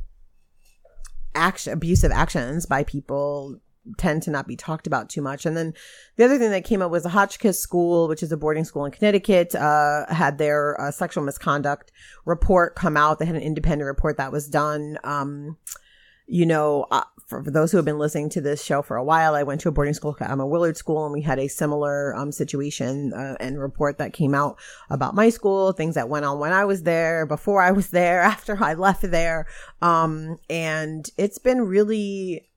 action, abusive actions by people tend to not be talked about too much. And then the other thing that came up was the Hotchkiss School, which is a boarding school in Connecticut, uh, had their uh, sexual misconduct report come out. They had an independent report that was done. Um, you know, uh, for, those who have been listening to this show for a while, I went to a boarding school. Emma Willard school and we had a similar, um, situation, uh, and report that came out about my school, things that went on when I was there, before I was there, *laughs* after I left there. Um, and it's been really,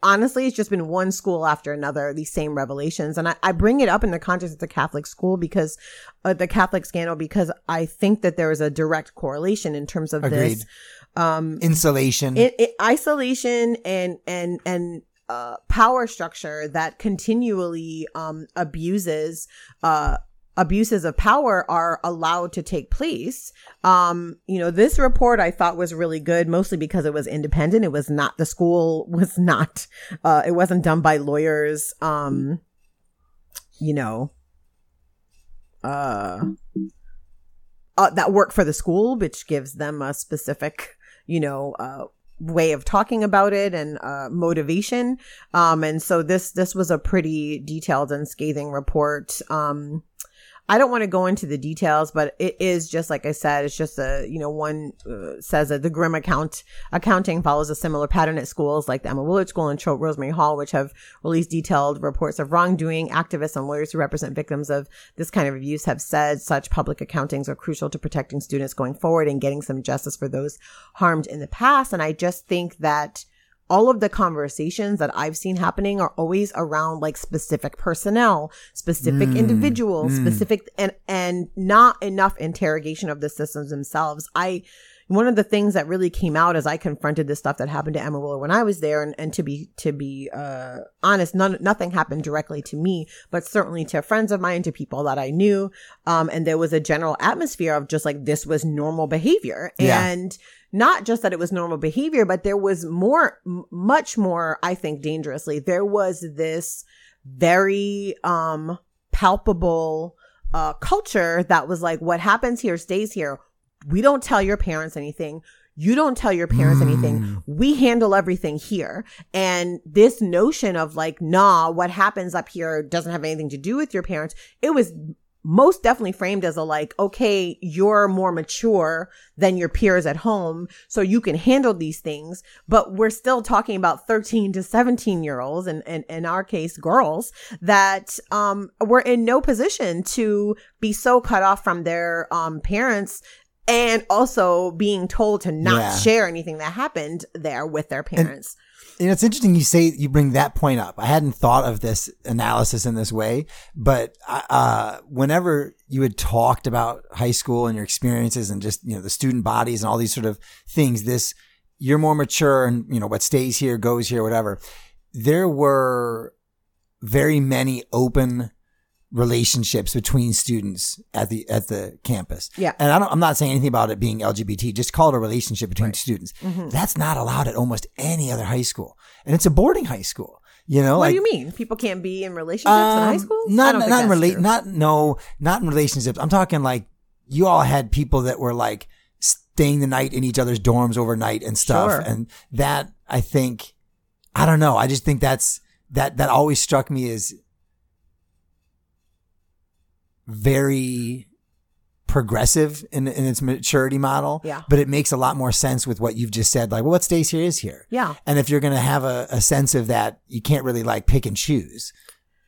honestly, it's just been one school after another, these same revelations. And I, I bring it up in the context of the Catholic school because, uh, the Catholic scandal, because I think that there is a direct correlation in terms of Agreed. this. Um, Insulation. it, it, isolation and, and, and, uh, power structure that continually, um, abuses, uh, abuses of power are allowed to take place. Um, you know, this report I thought was really good, mostly because it was independent. It was not, the school *laughs* was not, uh, it wasn't done by lawyers. Um, you know, uh, uh, that work for the school, which gives them a specific, you know, uh, way of talking about it and uh, motivation. Um, and so this this was a pretty detailed and scathing report. Um, I don't want to go into the details, but it is just like I said, it's just a, you know, one uh, says that the grim account accounting follows a similar pattern at schools like the Emma Willard School and Choate Rosemary Hall, which have released detailed reports of wrongdoing. Activists and lawyers who represent victims of this kind of abuse have said such public accountings are crucial to protecting students going forward and getting some justice for those harmed in the past. And I just think that all of the conversations that I've seen happening are always around like specific personnel, specific mm. individuals, mm. specific and and not enough interrogation of the systems themselves. I one of the things that really came out as I confronted this stuff that happened to Emma Willard when I was there, and, and to be to be uh, honest, none nothing happened directly to me, but certainly to friends of mine, to people that I knew, um, and there was a general atmosphere of just like this was normal behavior, Yeah. and not just that it was normal behavior, but there was more, m- much more, I think, dangerously. There was this very um palpable uh culture that was like what happens here stays here. We don't tell your parents anything. You don't tell your parents anything. We handle everything here. And this notion of like, nah, what happens up here doesn't have anything to do with your parents. It was most definitely framed as a like, okay, you're more mature than your peers at home, so you can handle these things. But we're still talking about 13 to 17 year olds and, and in our case, girls that, um, were in no position to be so cut off from their, um, parents and also being told to not Yeah. share anything that happened there with their parents. You know, it's interesting you say you bring that point up. I hadn't thought of this analysis in this way, but uh, whenever you had talked about high school and your experiences and just you know the student bodies and all these sort of things, this you're more mature and you know what stays here goes here, whatever. There were very many open relationships between students at the at the campus. Yeah. And I don't I'm not saying anything about it being LGBT, just call it a relationship between students. That's not allowed at almost any other high school. And it's a boarding high school. You know, What like do you mean? People can't be in relationships in high um, school? Not don't not in true. not no, not in relationships. I'm talking like you all had people that were like staying the night in each other's dorms overnight and stuff. Sure. And that I think I don't know. I just think that's that that always struck me as very progressive in, in its maturity model. Yeah. But it makes a lot more sense with what you've just said. Like, well, what stays here is here. Yeah. And if you're going to have a, a sense of that, you can't really like pick and choose,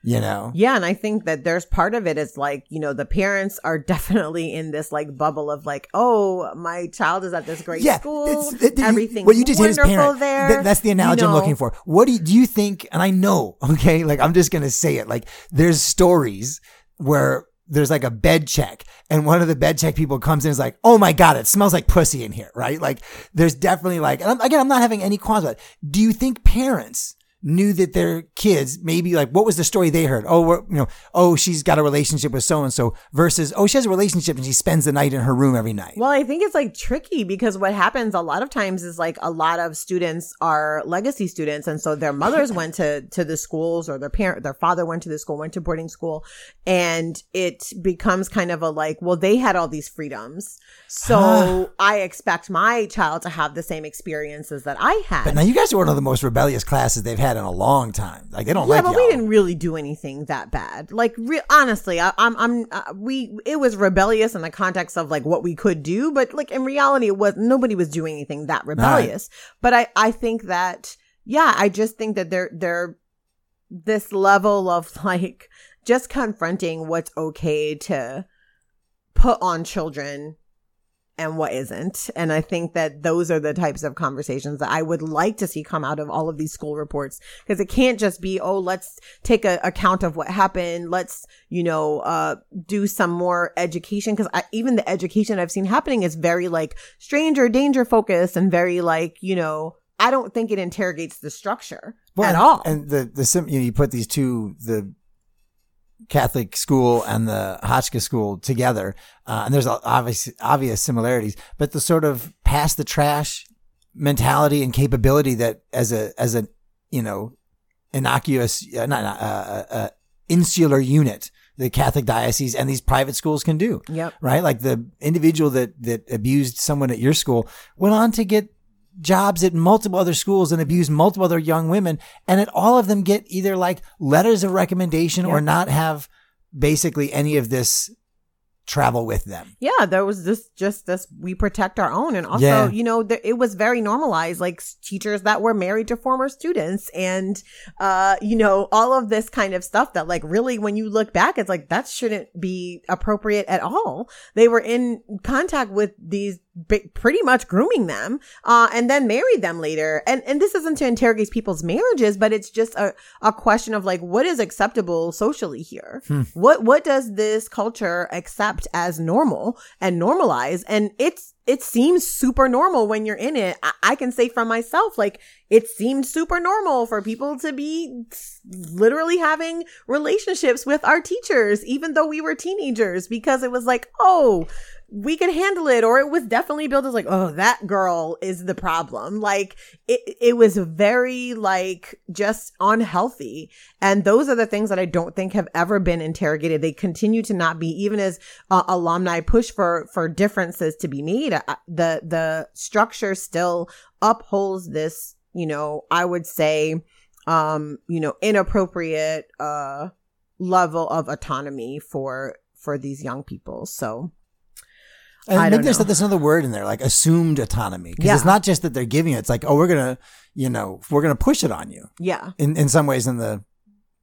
you know? Yeah, and I think that there's part of it is like, you know, the parents are *laughs* definitely in this like bubble of like, oh, my child is at this great school. it's- it- Everything's what you just hit wonderful parent. there. Th- that's the analogy You I'm looking for. What do you, do you think? And I know, *laughs* okay, like I'm just gonna say it. Like there's stories where there's like a bed check, and one of the bed check people comes in and is like, "Oh my god, it smells like pussy in here," right? Like there's definitely like, and I'm, again, I'm not having any qualms about it. Do you think parents? Knew that their kids maybe like what was the story they heard? Oh, you know, oh she's got a relationship with so and so versus oh she has a relationship and she spends the night in her room every night. Well, I think it's like tricky because what happens a lot of times is like a lot of students are legacy students, and so their mothers went to to the schools or their parent, their father went to the school, went to boarding school, and it becomes kind of a like, well, they had all these freedoms, so I expect my child to have the same experiences that I had. But now you guys are one of the most rebellious classes they've had in a long time. Like they don't yeah, like but y'all. we didn't really do anything that bad. Like, re- honestly, I, I'm, I'm, uh, we, it was rebellious in the context of like what we could do, but like in reality, it was nobody was doing anything that rebellious. But I, I think that, yeah, I just think that they're they're this level of *laughs* like just confronting what's okay to put on children and what isn't. And I think that those are the types of conversations that I would like to see come out of all of these school reports because it can't just be, oh, let's take a account of what happened. Let's, you know, uh, do some more education because even the education I've seen happening is very like stranger danger focused and very like, you know, I don't think it interrogates the structure Well, at all. And the the sim, you, know, you put these two the Catholic school and the Hotchkiss school together, uh, and there's obvious obvious similarities, but the sort of pass the trash mentality and capability that as a as a you know innocuous uh, not uh, uh, uh, insular unit the Catholic diocese and these private schools can do. Yep. Right. Like the individual that, that abused someone at your school went on to get jobs at multiple other schools and abuse multiple other young women. And at all of them get either like letters of recommendation or not have basically any of this travel with them. Yeah, there was this just this we protect our own, and also Yeah. you know it was very normalized, like teachers that were married to former students, and uh you know all of this kind of stuff that like really when you look back, it's like that shouldn't be appropriate at all. They were in contact with these b- pretty much grooming them, uh, and then married them later. And and this isn't to interrogate people's marriages, but it's just a, a question of like what is acceptable socially here. What what does this culture accept as normal and normalize? And it's it seems super normal when you're in it. I, I can say from myself, like it seemed super normal for people to be literally having relationships with our teachers, even though we were teenagers, because it was like, oh, we can handle it. Or it was definitely built as like, oh, that girl is the problem. Like it, it was very like just unhealthy. And those are the things that I don't think have ever been interrogated. They continue to not be, even as uh, alumni push for, for differences to be made. Uh, the, the structure still upholds this, you know, I would say, um, you know, inappropriate, uh, level of autonomy for, for these young people. So, And I maybe don't there's, know. there's another word in there, like assumed autonomy. Because Yeah. it's not just that they're giving it. it's like, oh, we're going to, you know, we're going to push it on you yeah. in, in some ways in the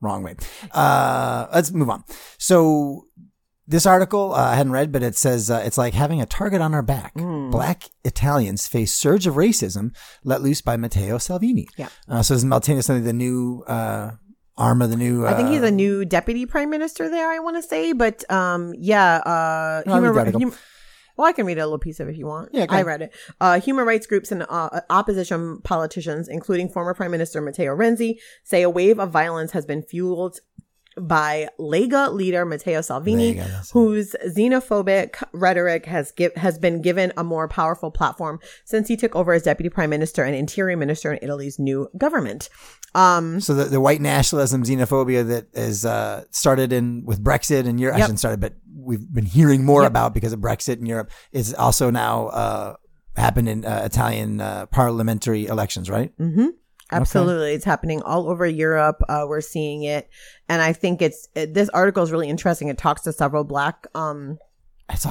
wrong way. Uh, let's move on. So this article uh, I hadn't read, but it says uh, it's like having a target on our back. Hmm. Black Italians face surge of racism let loose by Matteo Salvini. Yeah. Uh, so is Matteo something the new uh, arm of the new? Uh, I think he's a new deputy prime minister there, I want to say. But um, yeah, uh, No, I'll read human, the article. hum- well, I can read a little piece of it if you want. Yeah, I read it. Uh, human rights groups and uh, opposition politicians, including former Prime Minister Matteo Renzi, say a wave of violence has been fueled by Lega leader Matteo Salvini, whose xenophobic rhetoric has give, has been given a more powerful platform since he took over as deputy prime minister and interior minister in Italy's new government. Um, So the, the white nationalism, xenophobia that is uh, started in with Brexit and Europe, I Yep. shouldn't started, but we've been hearing more Yep. about because of Brexit in Europe. Is also now uh, happened in uh, Italian uh, parliamentary elections, right? hmm Absolutely. It's happening all over Europe. Uh, we're seeing it. And I think it's, it, this article is really interesting. It talks to several black, um,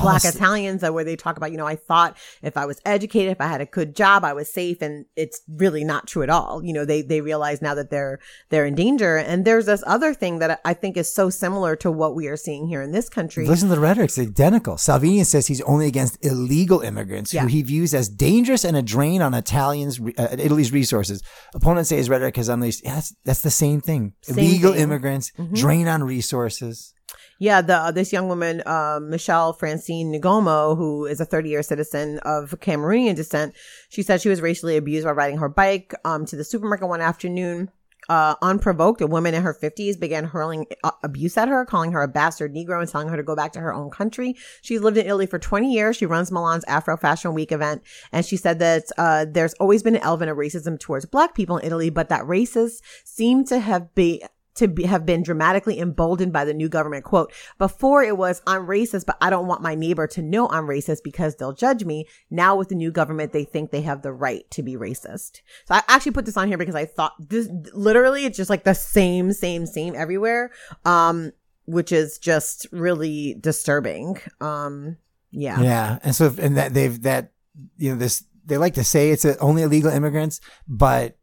black this- Italians where they talk about, you know, I thought if I was educated, if I had a good job, I was safe. And it's really not true at all. You know, they, they realize now that they're, they're in danger. And there's this other thing that I think is so similar to what we are seeing here in this country. Listen to the rhetoric; it's identical. Salvini says he's only against illegal immigrants Yeah. who he views as dangerous and a drain on Italians, uh, Italy's resources. Opponents say his rhetoric has unleashed. Yeah, that's, that's the same thing. Same illegal thing. Mm-hmm. immigrants drain on resources. Yeah, the uh, this young woman, uh, Michelle Francine Ngonmo, who is a 30 year citizen of Cameroonian descent, she said she was racially abused while riding her bike um, to the supermarket one afternoon. Uh, unprovoked, a woman in her 50s began hurling uh, abuse at her, calling her a bastard Negro and telling her to go back to her own country. She's lived in Italy for 20 years. She runs Milan's Afro Fashion Week event. And she said that uh, there's always been an element of racism towards black people in Italy, but that racists seem to have been to be, have been dramatically emboldened by the new government. Quote, before it was, I'm racist, but I don't want my neighbor to know I'm racist because they'll judge me. Now with the new government, they think they have the right to be racist. So I actually put this on here because I thought this, literally, it's just like the same, same, same everywhere. Um, which is just really disturbing. Um, yeah. Yeah, and so and that they've that you know this they like to say it's uh only illegal immigrants, but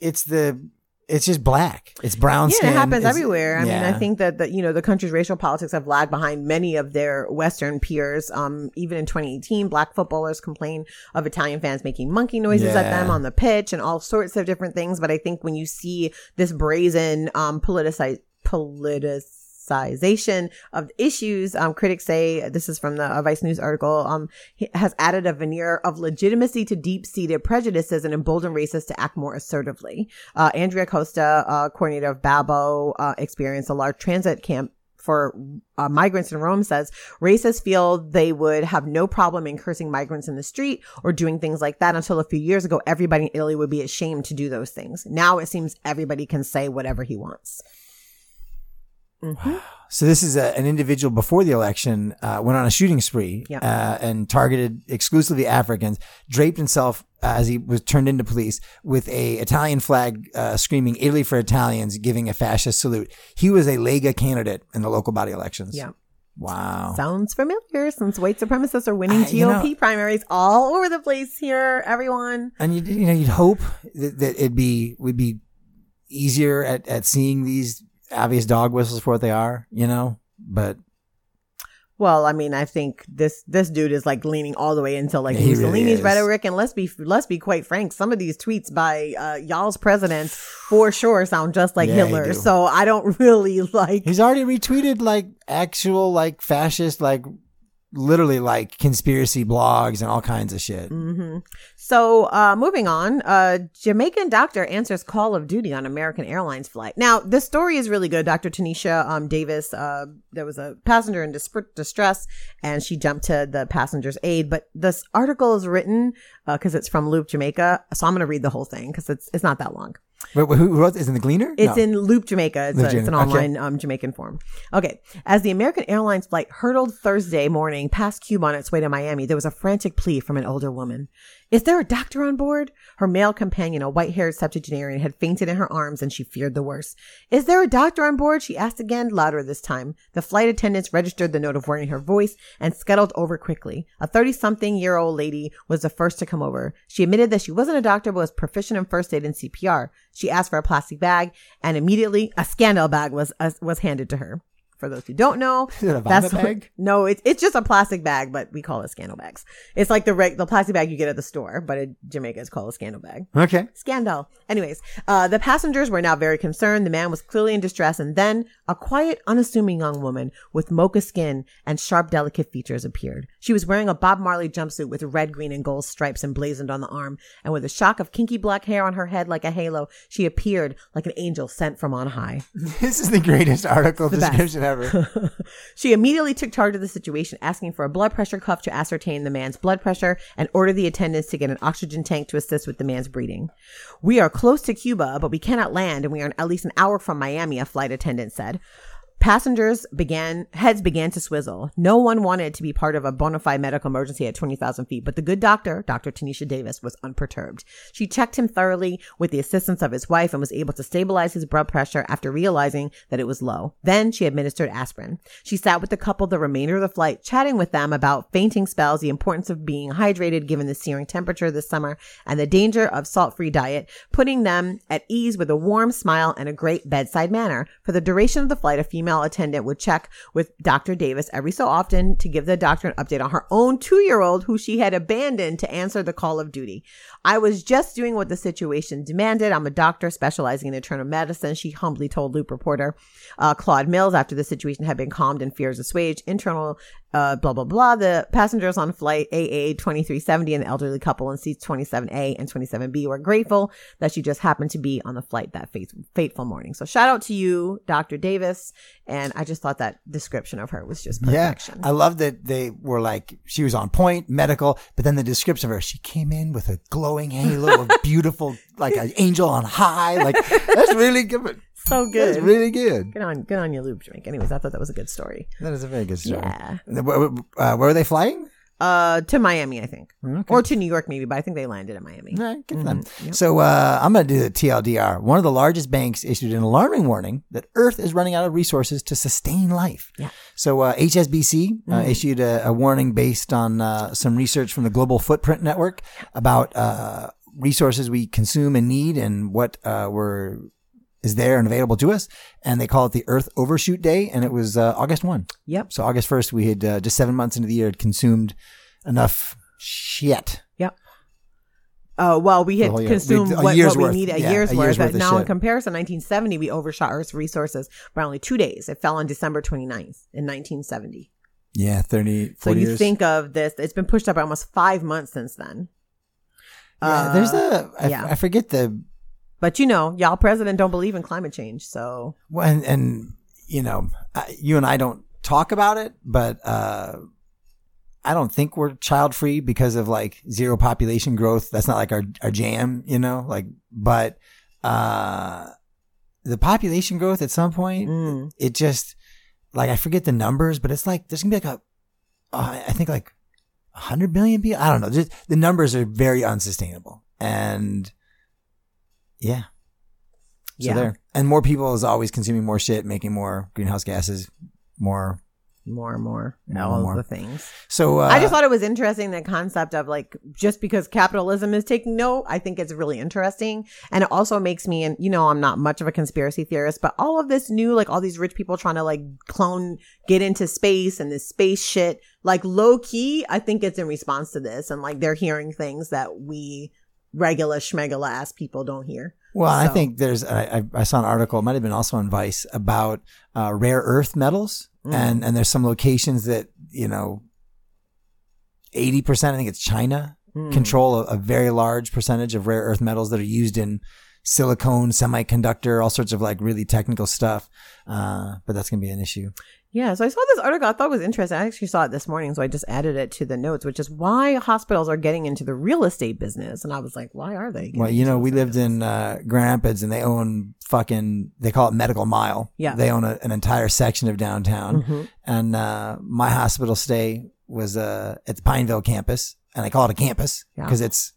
it's the it's just black. It's brown Yeah, skin. it happens It's- everywhere. I mean, I think that the, you know the country's racial politics have lagged behind many of their Western peers. Um, even in 2018, black footballers complained of Italian fans making monkey noises at them on the pitch and all sorts of different things. But I think when you see this brazen um politici- politicization of issues, um, critics say this is from the uh, Vice News article. Um, has added a veneer of legitimacy to deep-seated prejudices and emboldened racists to act more assertively. Uh, Andrea Costa, uh, coordinator of Baobab, uh, experienced a large transit camp for uh, migrants in Rome says racists feel they would have no problem in cursing migrants in the street or doing things like that until a few years ago everybody in Italy would be ashamed to do those things. Now it seems everybody can say whatever he wants. So this is a, an individual before the election uh, went on a shooting spree Yeah. uh, and targeted exclusively Africans, draped himself uh, as he was turned into police with a Italian flag uh, screaming "Italy for Italians," giving a fascist salute. He was a Lega candidate in the local body elections. Yeah. Wow. Sounds familiar since white supremacists are winning Uh, you know- GOP primaries all over the place here, everyone. and you, you know you'd hope that, that it'd be we'd be easier at, at seeing these obvious dog whistles for what they are, you know. But Well, I mean, I think this this dude is like leaning all the way into like he really Mussolini's is. rhetoric, and let's be let's be quite frank, some of these tweets by uh, y'all's presidents for sure sound just like Yeah, Hitler. So I don't *laughs* really like. He's already retweeted like actual like fascist like literally like conspiracy blogs and all kinds of shit. hmm So, uh, moving on, uh, Jamaican doctor answers call of duty on American Airlines flight. Now, this story is really good. Dr. Tanisha um, Davis, uh, there was a passenger in dis- distress and she jumped to the passenger's aid. But this article is written because it's from Loop Jamaica. So I'm going to read the whole thing because it's, it's not that long. Wait, who wrote this? Is in the Gleaner? It's No. in Loop Jamaica. It's, Loop a, it's an Jamaica. Okay. online um, Jamaican form. Okay. As the American Airlines flight hurtled Thursday morning past Cuba on its way to Miami, there was a frantic plea from an older woman. Is there a doctor on board? Her male companion, a white haired septuagenarian, had fainted in her arms and she feared the worst. Is there a doctor on board? She asked again, louder this time. The flight attendants registered the note of warning in her voice and scuttled over quickly. A 30 something year old lady was the first to come over. She admitted that she wasn't a doctor but was proficient in first aid and CPR. She asked for a plastic bag and immediately a scandal bag was uh, was handed to her. For those who don't know, Is it a vomit bag? no, it's it's just a plastic bag, but we call it scandal bags. It's like the reg- the plastic bag you get at the store, but in Jamaica it's called a scandal bag. Okay. Scandal. Anyways, uh, the passengers were now very concerned. The man was clearly in distress, and then a quiet, unassuming young woman with mocha skin and sharp, delicate features appeared. She was wearing a Bob Marley jumpsuit with red, green, and gold stripes emblazoned on the arm, and with a shock of kinky black hair on her head like a halo, she appeared like an angel sent from on high. *laughs* This is the greatest article best. description *laughs* she immediately took charge of the situation, asking for a blood pressure cuff to ascertain the man's blood pressure and ordered the attendants to get an oxygen tank to assist with the man's breathing. We are close to Cuba, but we cannot land and we are at least an hour from Miami, a flight attendant said. Passengers began, heads began to swizzle. No one wanted to be part of a bona fide medical emergency at 20,000 feet, but the good doctor, Dr. Tanisha Davis, was unperturbed. She checked him thoroughly with the assistance of his wife and was able to stabilize his blood pressure after realizing that it was low. Then she administered aspirin. She sat with the couple the remainder of the flight, chatting with them about fainting spells, the importance of being hydrated given the searing temperature this summer, and the danger of salt-free diet, putting them at ease with a warm smile and a great bedside manner. For the duration of the flight, a female attendant would check with Dr. Davis every so often to give the doctor an update on her own two-year-old who she had abandoned to answer the call of duty. I was just doing what the situation demanded. I'm a doctor specializing in internal medicine, she humbly told Loop reporter uh, Claude Mills after the situation had been calmed and fears assuaged. Internal, uh, blah, blah, blah. The passengers on flight AA 2370 and the elderly couple in seats 27A and 27B were grateful that she just happened to be on the flight that fate- fateful morning. So shout out to you, Dr. Davis. And I just thought that description of her was just perfection. Yeah. I love that they were like, she was on point, medical, but then the description of her, she came in with a glowing halo of *laughs* beautiful, like an angel on high. Like, that's really good. So good. That's really good. Good on, good on you, Loop drink. Anyways, I thought that was a good story. That is a very good story. Yeah. Where, uh, where are they flying? Uh, to Miami, I think, Okay. or to New York, maybe. But I think they landed in Miami. All right, good for them. So uh, I'm going to do the TLDR. One of the largest banks issued an alarming warning that Earth is running out of resources to sustain life. Yeah. So uh, HSBC uh, issued a, a warning based on uh, some research from the Global Footprint Network about uh, resources we consume and need and what uh, we're is there and available to us. And they call it the Earth Overshoot Day, and it was uh, August one. Yep. So August first, we had uh, just seven months into the year had consumed enough shit. Yep. Uh, well, we had consumed We- a what, what we need a Yeah, year's a worth. year's worth now, in comparison, 1970, we overshot Earth's resources by only two days. It fell on December 29th in 1970. Yeah, 30, 40 So you years. think of this, it's been pushed up by almost five months since then. Yeah, there's the I, yeah. I forget the But you know, y'all president don't believe in climate change. So and and you know you and I don't talk about it, but uh, I don't think we're child free because of like zero population growth. That's not like our our jam, you know. Like, but uh, the population growth at some point, Mm. it just like I forget the numbers, but it's like there's gonna be like a uh, I think like a hundred million people. I don't know. Just the numbers are very unsustainable, and yeah. So Yeah. there, and more people is always consuming more shit, making more greenhouse gases, more more and more, More all and more. the things. So uh, I just thought it was interesting the concept of like just because capitalism is taking note, I think it's really interesting. And it also makes me and you know, I'm not much of a conspiracy theorist, but all of this new like all these rich people trying to like clone get into space and this space shit, like low key, I think it's in response to this and like they're hearing things that we regular schmegula ass people don't hear. Well, I think there's. I, I saw an article. It might have been also on Vice about uh, rare earth metals, Mm. and and there's some locations that you know, eighty percent. I think it's China Mm. control a, a very large percentage of rare earth metals that are used in silicone, semiconductor, all sorts of like really technical stuff. Uh, but that's gonna be an issue. Yeah, so I saw this article I thought was interesting. I actually saw it this morning, so I just added it to the notes, which is why hospitals are getting into the real estate business. And I was like, why are they? Well, you know, we lived in uh, Grand Rapids, and they own fucking. They call it Medical Mile. Yeah. they own a, an entire section of downtown, Mhm. and uh, my hospital stay was uh, at the Pineville campus, and I call it a campus Yeah. because it's,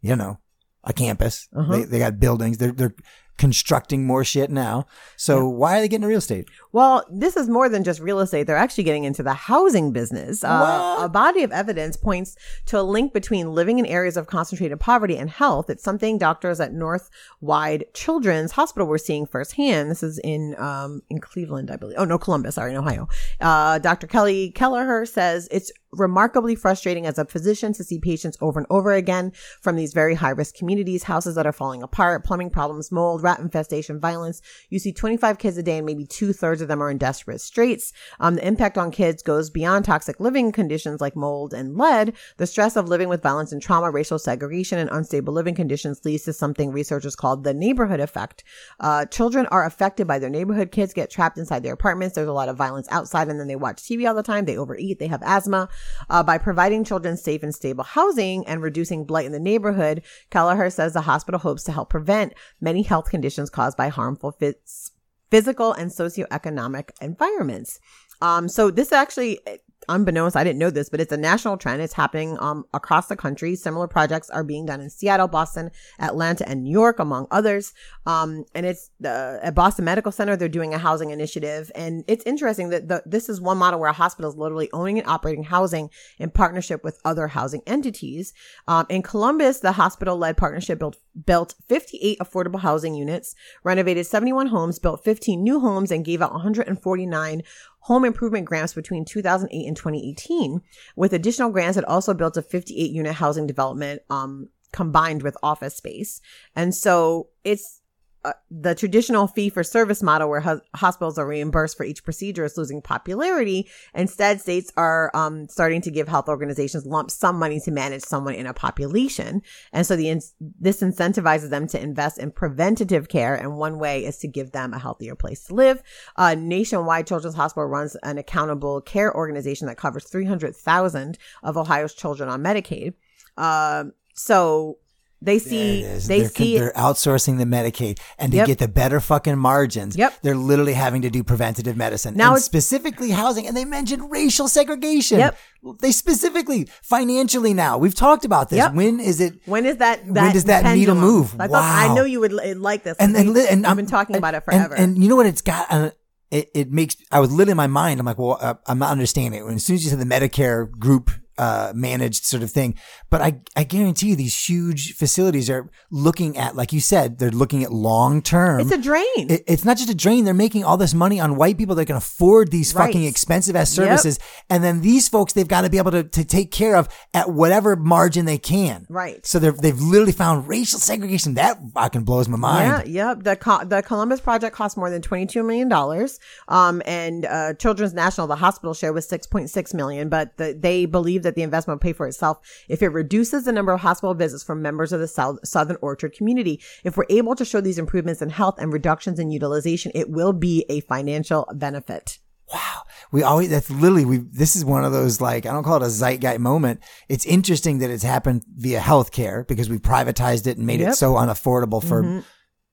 you know, a campus. Uh-huh. They they got buildings. They're they're constructing more shit now. So why are they getting into real estate? Well, this is more than just real estate. They're actually getting into the housing business. Uh, a body of evidence points to a link between living in areas of concentrated poverty and health. It's something doctors at Nationwide Children's Hospital were seeing firsthand. This is in um, in Cleveland, I believe. Oh no, Columbus. Sorry, in Ohio. Uh, Dr. Kelly Kelleher says it's remarkably frustrating as a physician to see patients over and over again from these very high risk communities, houses that are falling apart, plumbing problems, mold, rat infestation, violence. You see 25 kids a day and maybe two thirds of them are in desperate straits. Um, the impact on kids goes beyond toxic living conditions like mold and lead. The stress of living with violence and trauma, racial segregation, and unstable living conditions leads to something researchers call the neighborhood effect. Uh, children are affected by their neighborhood. Kids get trapped inside their apartments. There's a lot of violence outside and then they watch TV all the time. They overeat. They have asthma. Uh, by providing children safe and stable housing and reducing blight in the neighborhood, Kelleher says the hospital hopes to help prevent many health conditions caused by harmful phys- physical and socioeconomic environments. Um, so this actually, unbeknownst, I didn't know this, but it's a national trend. It's happening um, across the country. Similar projects are being done in Seattle, Boston, Atlanta, and New York, among others. Um, and it's the at Boston Medical Center. They're doing a housing initiative, and it's interesting that the, this is one model where a hospital is literally owning and operating housing in partnership with other housing entities. Um, in Columbus, the hospital-led partnership built built 58 affordable housing units, renovated 71 homes, built 15 new homes, and gave out 149 home improvement grants between 2008 and 2018. With additional grants, that also built a 58 unit housing development um, combined with office space. And so it's uh, the traditional fee for service model where hos- hospitals are reimbursed for each procedure is losing popularity. Instead, states are um, starting to give health organizations lump sum money to manage someone in a population. And so the in- this incentivizes them to invest in preventative care. And one way is to give them a healthier place to live. Uh, Nationwide Children's Hospital runs an accountable care organization that covers 300,000 of Ohio's children on Medicaid. Um, so they see, they they're, see, they're outsourcing the Medicaid, and to Yep. get the better fucking margins, Yep. they're literally having to do preventative medicine. Now and specifically housing, and they mentioned racial segregation. Yep. They specifically financially now. We've talked about this. Yep. When is it? When is that? When does that needle move? I thought I know you would like this. and and, and I've been talking about it forever. And, you know what? It's got. Uh, it, it makes. I was literally in my mind. I'm like, well, uh, I'm not understanding it. When as soon as you said the Medicare group uh, managed sort of thing, but I I guarantee you these huge facilities are looking at, like you said, they're looking at long term. it's a drain. It- it's not just a drain. They're making all this money on white people that can afford these Right. fucking expensive ass Yep. services. And then these folks, they've got to be able to, to take care of at whatever margin they can. Right. So they've, they've literally found racial segregation. That fucking blows my mind. Yeah, yep. The Co- the Columbus project cost more than twenty two million dollars. Um, and uh, Children's National, the hospital share was six point six million. But the, they believe that the investment will pay for itself if it reduces the number of hospital visits from members of the South, Southern Orchard community. If we're able to show these improvements in health and reductions in utilization, it will be a financial benefit. Wow. We always, that's literally, we, this is one of those, like, I don't call it a zeitgeist moment. It's interesting that it's happened via healthcare because we privatized it and made Yep. it so unaffordable for mm-hmm.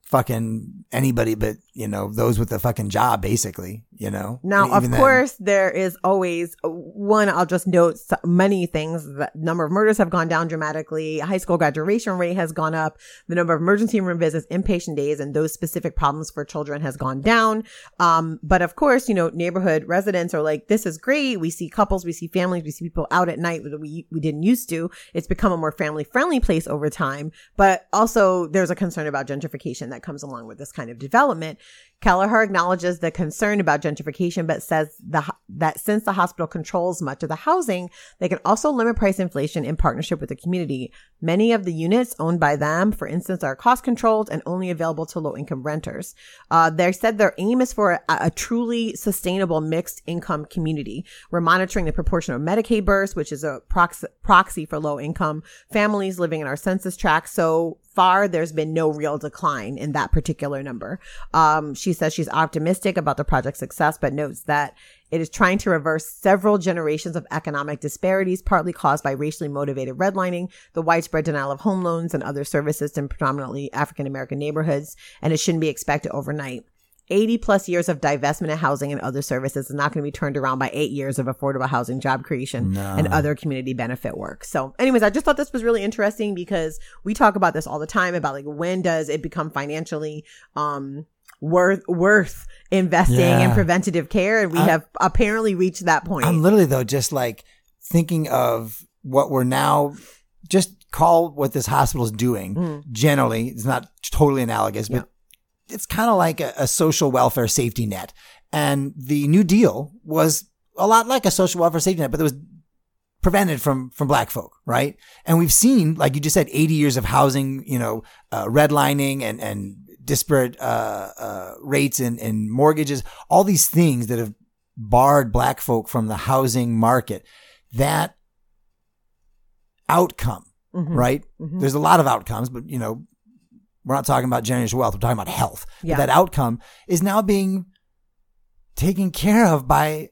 fucking anybody but, you know, those with a fucking job, basically, you know? Now, of then- course, there is always uh, one. I'll just note many things. The number of murders have gone down dramatically. High school graduation rate has gone up. The number of emergency room visits, inpatient days, and those specific problems for children has gone down. Um, but of course, you know, neighborhood residents are like, this is great. We see couples, we see families, we see people out at night that we, we didn't used to. It's become a more family friendly place over time. But also there's a concern about gentrification that comes along with this kind of development. Kelleher acknowledges the concern about gentrification, but says the, that since the hospital controls much of the housing, they can also limit price inflation in partnership with the community. Many of the units owned by them, for instance, are cost controlled and only available to low income renters. Uh, they said their aim is for a, a truly sustainable mixed income community. We're monitoring the proportion of Medicaid births, which is a proxy, proxy for low income families living in our census tract. So far, there's been no real decline in that particular number. Um, she says she's optimistic about the project's success, but notes that it is trying to reverse several generations of economic disparities, partly caused by racially motivated redlining, the widespread denial of home loans and other services in predominantly African American neighborhoods, and it shouldn't be expected overnight. 80 plus years of divestment of housing and other services is not going to be turned around by eight years of affordable housing job creation and other community benefit work. So anyways, I just thought this was really interesting because we talk about this all the time about like when does it become financially, um, worth, worth investing in preventative care. And we have apparently reached that point. I'm literally though just like thinking of what we're now just call what this hospital is doing. Mm. Generally, it's not totally analogous, but it's kind of like a, a social welfare safety net. And the New Deal was a lot like a social welfare safety net, but it was prevented from from black folk, right? And we've seen, like you just said, 80 years of housing, you know, uh, redlining and and disparate uh, uh, rates and, and mortgages, all these things that have barred black folk from the housing market. That outcome, Mhm. right? Mhm. There's a lot of outcomes, but you know, we're not talking about generational wealth. We're talking about health. Yeah. But that outcome is now being taken care of by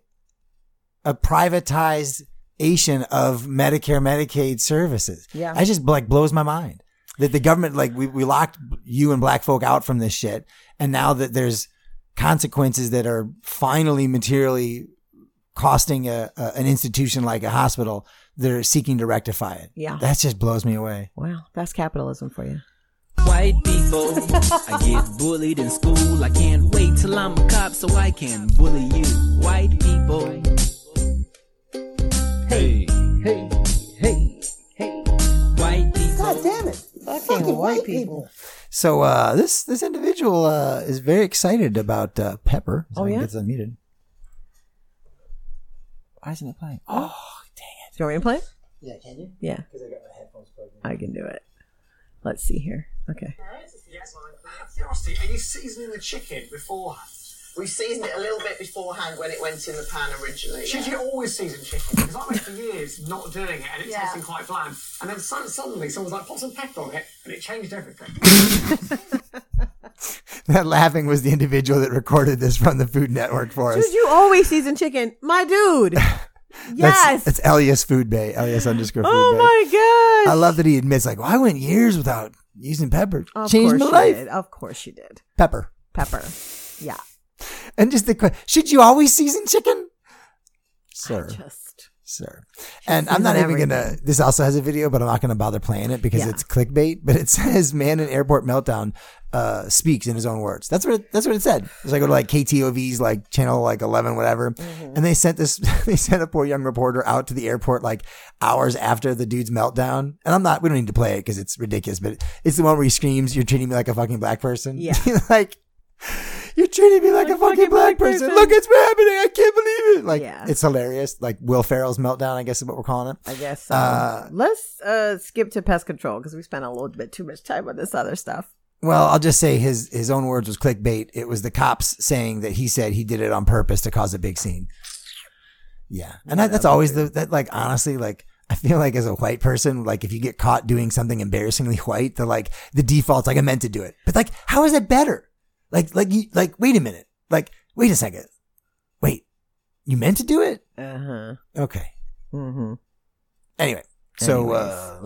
a privatization of Medicare, Medicaid services. Yeah. I just like blows my mind that the government, like we, we locked you and black folk out from this shit. And now that there's consequences that are finally materially costing a, a an institution like a hospital, they're seeking to rectify it. Yeah. That just blows me away. Wow. That's capitalism for you. White people, I get bullied in school. I can't wait till I'm a cop so I can bully you. White people. Hey, hey, hey, hey. White people. God damn it. Fucking white people. So uh, this this individual uh, is very excited about uh, Pepper. So Oh, I yeah? it's unmuted. Why isn't it playing? Oh, damn. Do you want me to play? Yeah, can you? Yeah. Because I got my headphones plugged in. I can do it. Let's see here. Okay. Curiosity, are you seasoning the chicken beforehand? We seasoned it a little bit beforehand when it went in the pan originally. Should you always season chicken? Because I went for years not doing it and it tasting quite bland. And then su- suddenly someone's like, put some pepper on it, and it changed everything. *laughs* that laughing was the individual that recorded this from the Food Network for us. Should you always season chicken? My dude. *laughs* That's, Yes. it's Elias Food Bay. Elias underscore Food oh Bay. my gosh. I love that he admits, like, well, I went years without using pepper. Of Changed course my you life. did. Of course you did. Pepper. Pepper. Yeah. And just the que- should you always season chicken? Sir. Just. Sir. And I'm not even gonna. This also has a video, but I'm not gonna bother playing it because Yeah. it's clickbait. But it *laughs* says "man in airport meltdown" uh, speaks in his own words. That's what it, that's what it said. It's like go to like KTOV's like channel like 11 whatever, Mm-hmm. and they sent this. *laughs* They sent a poor young reporter out to the airport like hours after the dude's meltdown. And I'm not. We don't need to play it because it's ridiculous. But it's the one where he screams, "You're treating me like a fucking black person." Yeah. *laughs* like. You're treating me like, Like a fucking fucking black, black person. person. Look, it's happening. I can't believe it. Like, Yeah. it's hilarious. Like Will Ferrell's meltdown, I guess is what we're calling it. I guess so. Uh, Let's uh, skip to pest control because we spent a little bit too much time on this other stuff. Well, I'll just say his his own words was clickbait. It was the cops saying that he said he did it on purpose to cause a big scene. Yeah, and that, that's always the that like honestly like I feel like as a white person like if you get caught doing something embarrassingly white, the like the default's like I meant to do it, but like how is that better? Like like you like wait a minute, like wait a second, wait, you meant to do it? Uh huh. Okay. Mm-hmm. Anyway, so uh,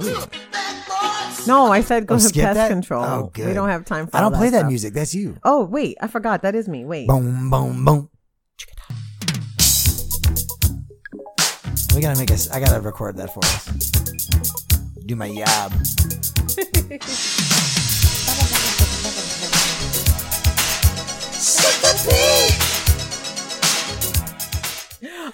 No, I said go Oh, to skip pest that? control. Oh, good. We don't have time for that. I don't all play that stuff. music. That's you. Oh, wait. I forgot. That is me. Wait. Boom, boom, boom. We gotta make us. I gotta record that for us. Do my job. *laughs* *laughs*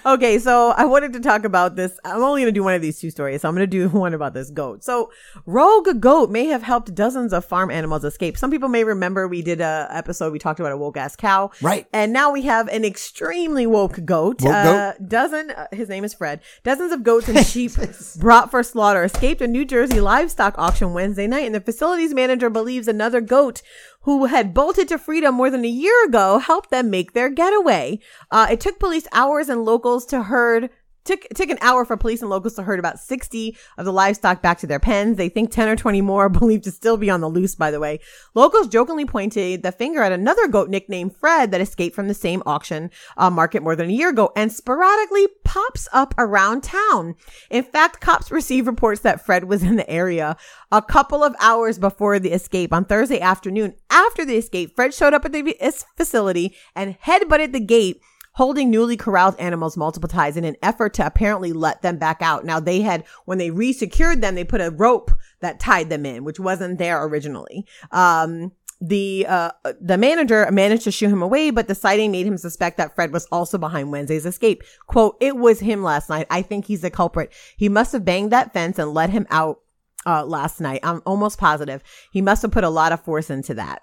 Okay, so I wanted to talk about this. I'm only going to do one of these two stories. So I'm going to do *laughs* one about this goat. So, rogue goat may have helped dozens of farm animals escape. Some people may remember we did a episode we talked about a woke ass cow. Right. And now we have an extremely woke goat. Woke uh, Dozen, uh, his name is Fred. Dozens of goats and *laughs* sheep brought for slaughter escaped a New Jersey livestock auction Wednesday night, and the facility's manager believes another goat who had bolted to freedom more than a year ago helped them make their getaway. Uh, it took police hours and locals to herd Took, took an hour for police and locals to herd about 60 of the livestock back to their pens. They think 10 or 20 more are *laughs* believed to still be on the loose, by the way. Locals jokingly pointed the finger at another goat nicknamed Fred that escaped from the same auction uh, market more than a year ago and sporadically pops up around town. In fact, cops received reports that Fred was in the area a couple of hours before the escape on Thursday afternoon. After the escape, Fred showed up at the facility and headbutted the gate holding newly corralled animals multiple times in an effort to apparently let them back out. Now they had, when they resecured them, they put a rope that tied them in, which wasn't there originally. Um, the uh the manager managed to shoo him away, but the sighting made him suspect that Fred was also behind Wednesday's escape. Quote, it was him last night. I think he's the culprit. He must have banged that fence and let him out uh last night. I'm almost positive. He must have put a lot of force into that.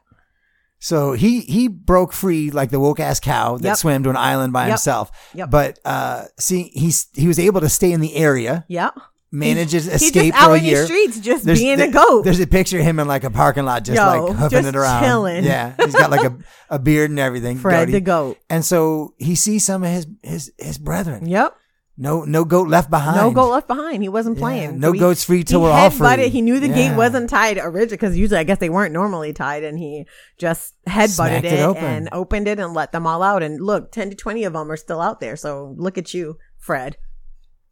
So he he broke free like the woke ass cow that Yep. swam to an island by Yep. himself. Yep. But uh, see, he's he was able to stay in the area, Yeah. manages He's escape just out for a in year. the streets just There's- being there- a goat. There's a picture of him in like a parking lot, just Yo, like hoofing it around. chilling. Yeah, he's got like a, a beard and everything. *laughs* Fred goatee. the goat. And so he sees some of his his his brethren. Yep. No no goat left behind. No goat left behind. He wasn't Yeah, playing. no he- goats free till we're all free. headbutted- He knew the Yeah. gate wasn't tied originally because usually I guess they weren't normally tied, and he just headbutted Smacked it, it open. and opened it and let them all out. And look, ten to twenty of them are still out there. So look at you, Fred.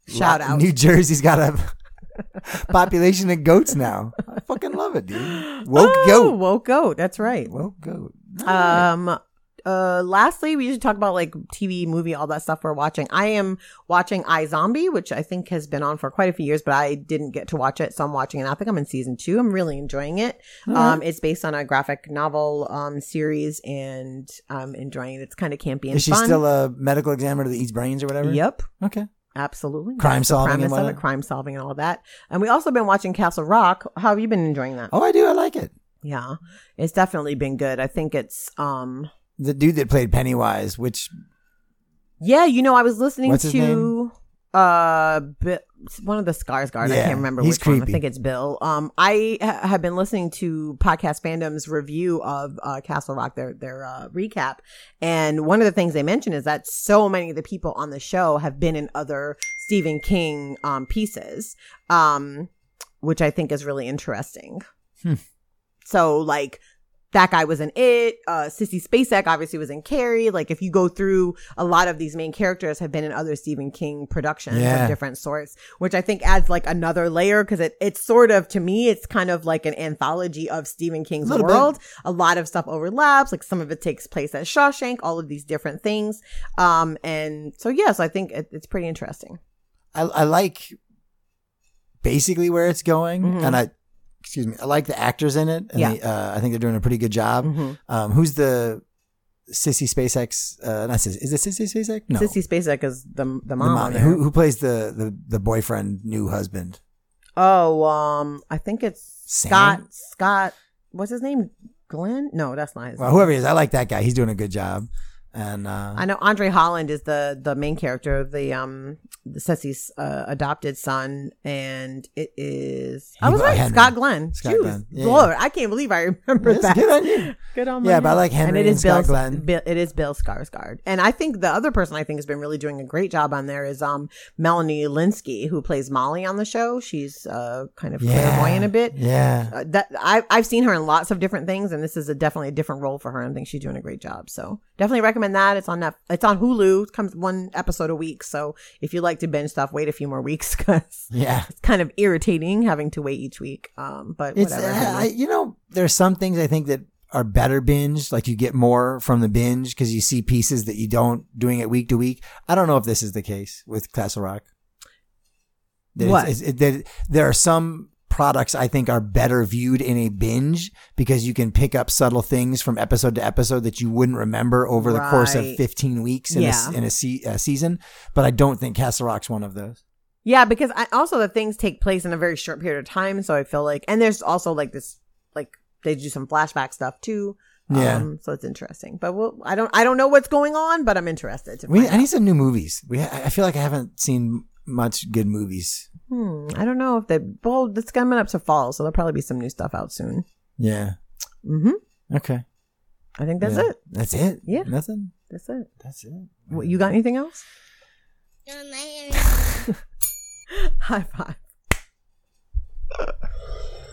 Shout out. New Jersey's got a *laughs* population of goats now. I fucking love it, dude. Woke *laughs* Oh, goat. woke goat. That's right. Woke goat. Um. Uh, lastly, we should talk about like TV, movie, all that stuff we're watching. I am watching iZombie, which I think has been on for quite a few years, but I didn't get to watch it, so I'm watching it. I think I'm in season two. I'm really enjoying it. Um, it's based on a graphic novel um series, and I'm enjoying it. It's kind of campy and Is she fun. still a medical examiner that eats brains or whatever? Yep. Okay. Absolutely. Crime That's solving and crime solving and all that. And we also been watching Castle Rock. How have you been enjoying that? Oh, I do. I like it. Yeah. It's definitely been good. I think it's um The dude that played Pennywise, which Yeah, you know, I was listening to uh Bi- one of the Skarsgård. I can't remember which one. I think it's Bill. Um, I ha- have been listening to Podcast Fandom's review of uh, Castle Rock, their their uh, recap, and one of the things they mentioned is that so many of the people on the show have been in other Stephen King um pieces, um, which I think is really interesting. Hmm. So like that guy was in it. Uh, Sissy Spacek obviously was in Carrie. Like if you go through a lot of these main characters have been in other Stephen King productions Yeah. of different sorts, which I think adds like another layer because it, it's sort of, to me, it's kind of like an anthology of Stephen King's Little bit. world. A lot of stuff overlaps. Like some of it takes place at Shawshank, all of these different things. Um, and so, yes, I think it, it's pretty interesting. I, I like basically where it's going, Mhm. and I excuse me, I like the actors in it. And Yeah. they, uh, I think they're doing a pretty good job. Mhm. Um, who's the Sissy Spacek? Uh, not Sissy. Is it Sissy Spacek? No, Sissy Spacek is the, the The mom. mom. on there. Who, who plays the, the the boyfriend, new husband? Oh, um, I think it's Sam? Scott. Scott. What's his name? Glenn? No, that's not his. Well, name. whoever he is, I like that guy. He's doing a good job. And uh, I know Andre Holland is the the main character, the um the Sissy's uh, adopted son, and it is I was right, Henry. Scott Glenn. Scott Jeez, Glenn. Yeah, Lord, I can't believe I remember that. good on you. *laughs* Good on my Yeah, but I like Henry and it is and Scott Bill, Glenn. Bill- It is Bill Skarsgård, and I think the other person I think has been really doing a great job on there is um Melanie Lynskey, who plays Molly on the show. She's uh kind of yeah, clairvoyant a bit. Yeah, Uh, that I I've seen her in lots of different things, and this is a definitely a different role for her. and I think she's doing a great job. So definitely recommend recommend that. It's on Net- it's on Hulu. It comes one episode a week. So if you like to binge stuff, wait a few more weeks *laughs* because Yeah. it's kind of irritating having to wait each week. Um, but It's, whatever. uh, I, you know, there's some things I think that are better binge. Like you get more from the binge because you see pieces that you don't doing it week to week. I don't know if this is the case with Castle Rock. That it's- What? it's- it- that there are some products I think are better viewed in a binge because you can pick up subtle things from episode to episode that you wouldn't remember over the course of 15 weeks in, a, in a, se- a season. But I don't think Castle Rock's one of those. Yeah, because I also the things take place in a very short period of time, so I feel like, and there's also like this, like they do some flashback stuff too. Yeah. Um, so it's interesting, but we'll, I don't, I don't know what's going on, but I'm interested. To We, I need some new movies. We, I feel like I haven't seen much good movies. Hmm, I don't know if they. Well, it's coming up to fall, so there'll probably be some new stuff out soon. Yeah. Mm-hmm. Okay. I think that's Yeah. it. That's it. Yeah. Nothing. That's it. That's it. What, you got anything else? Good night, everyone. High five.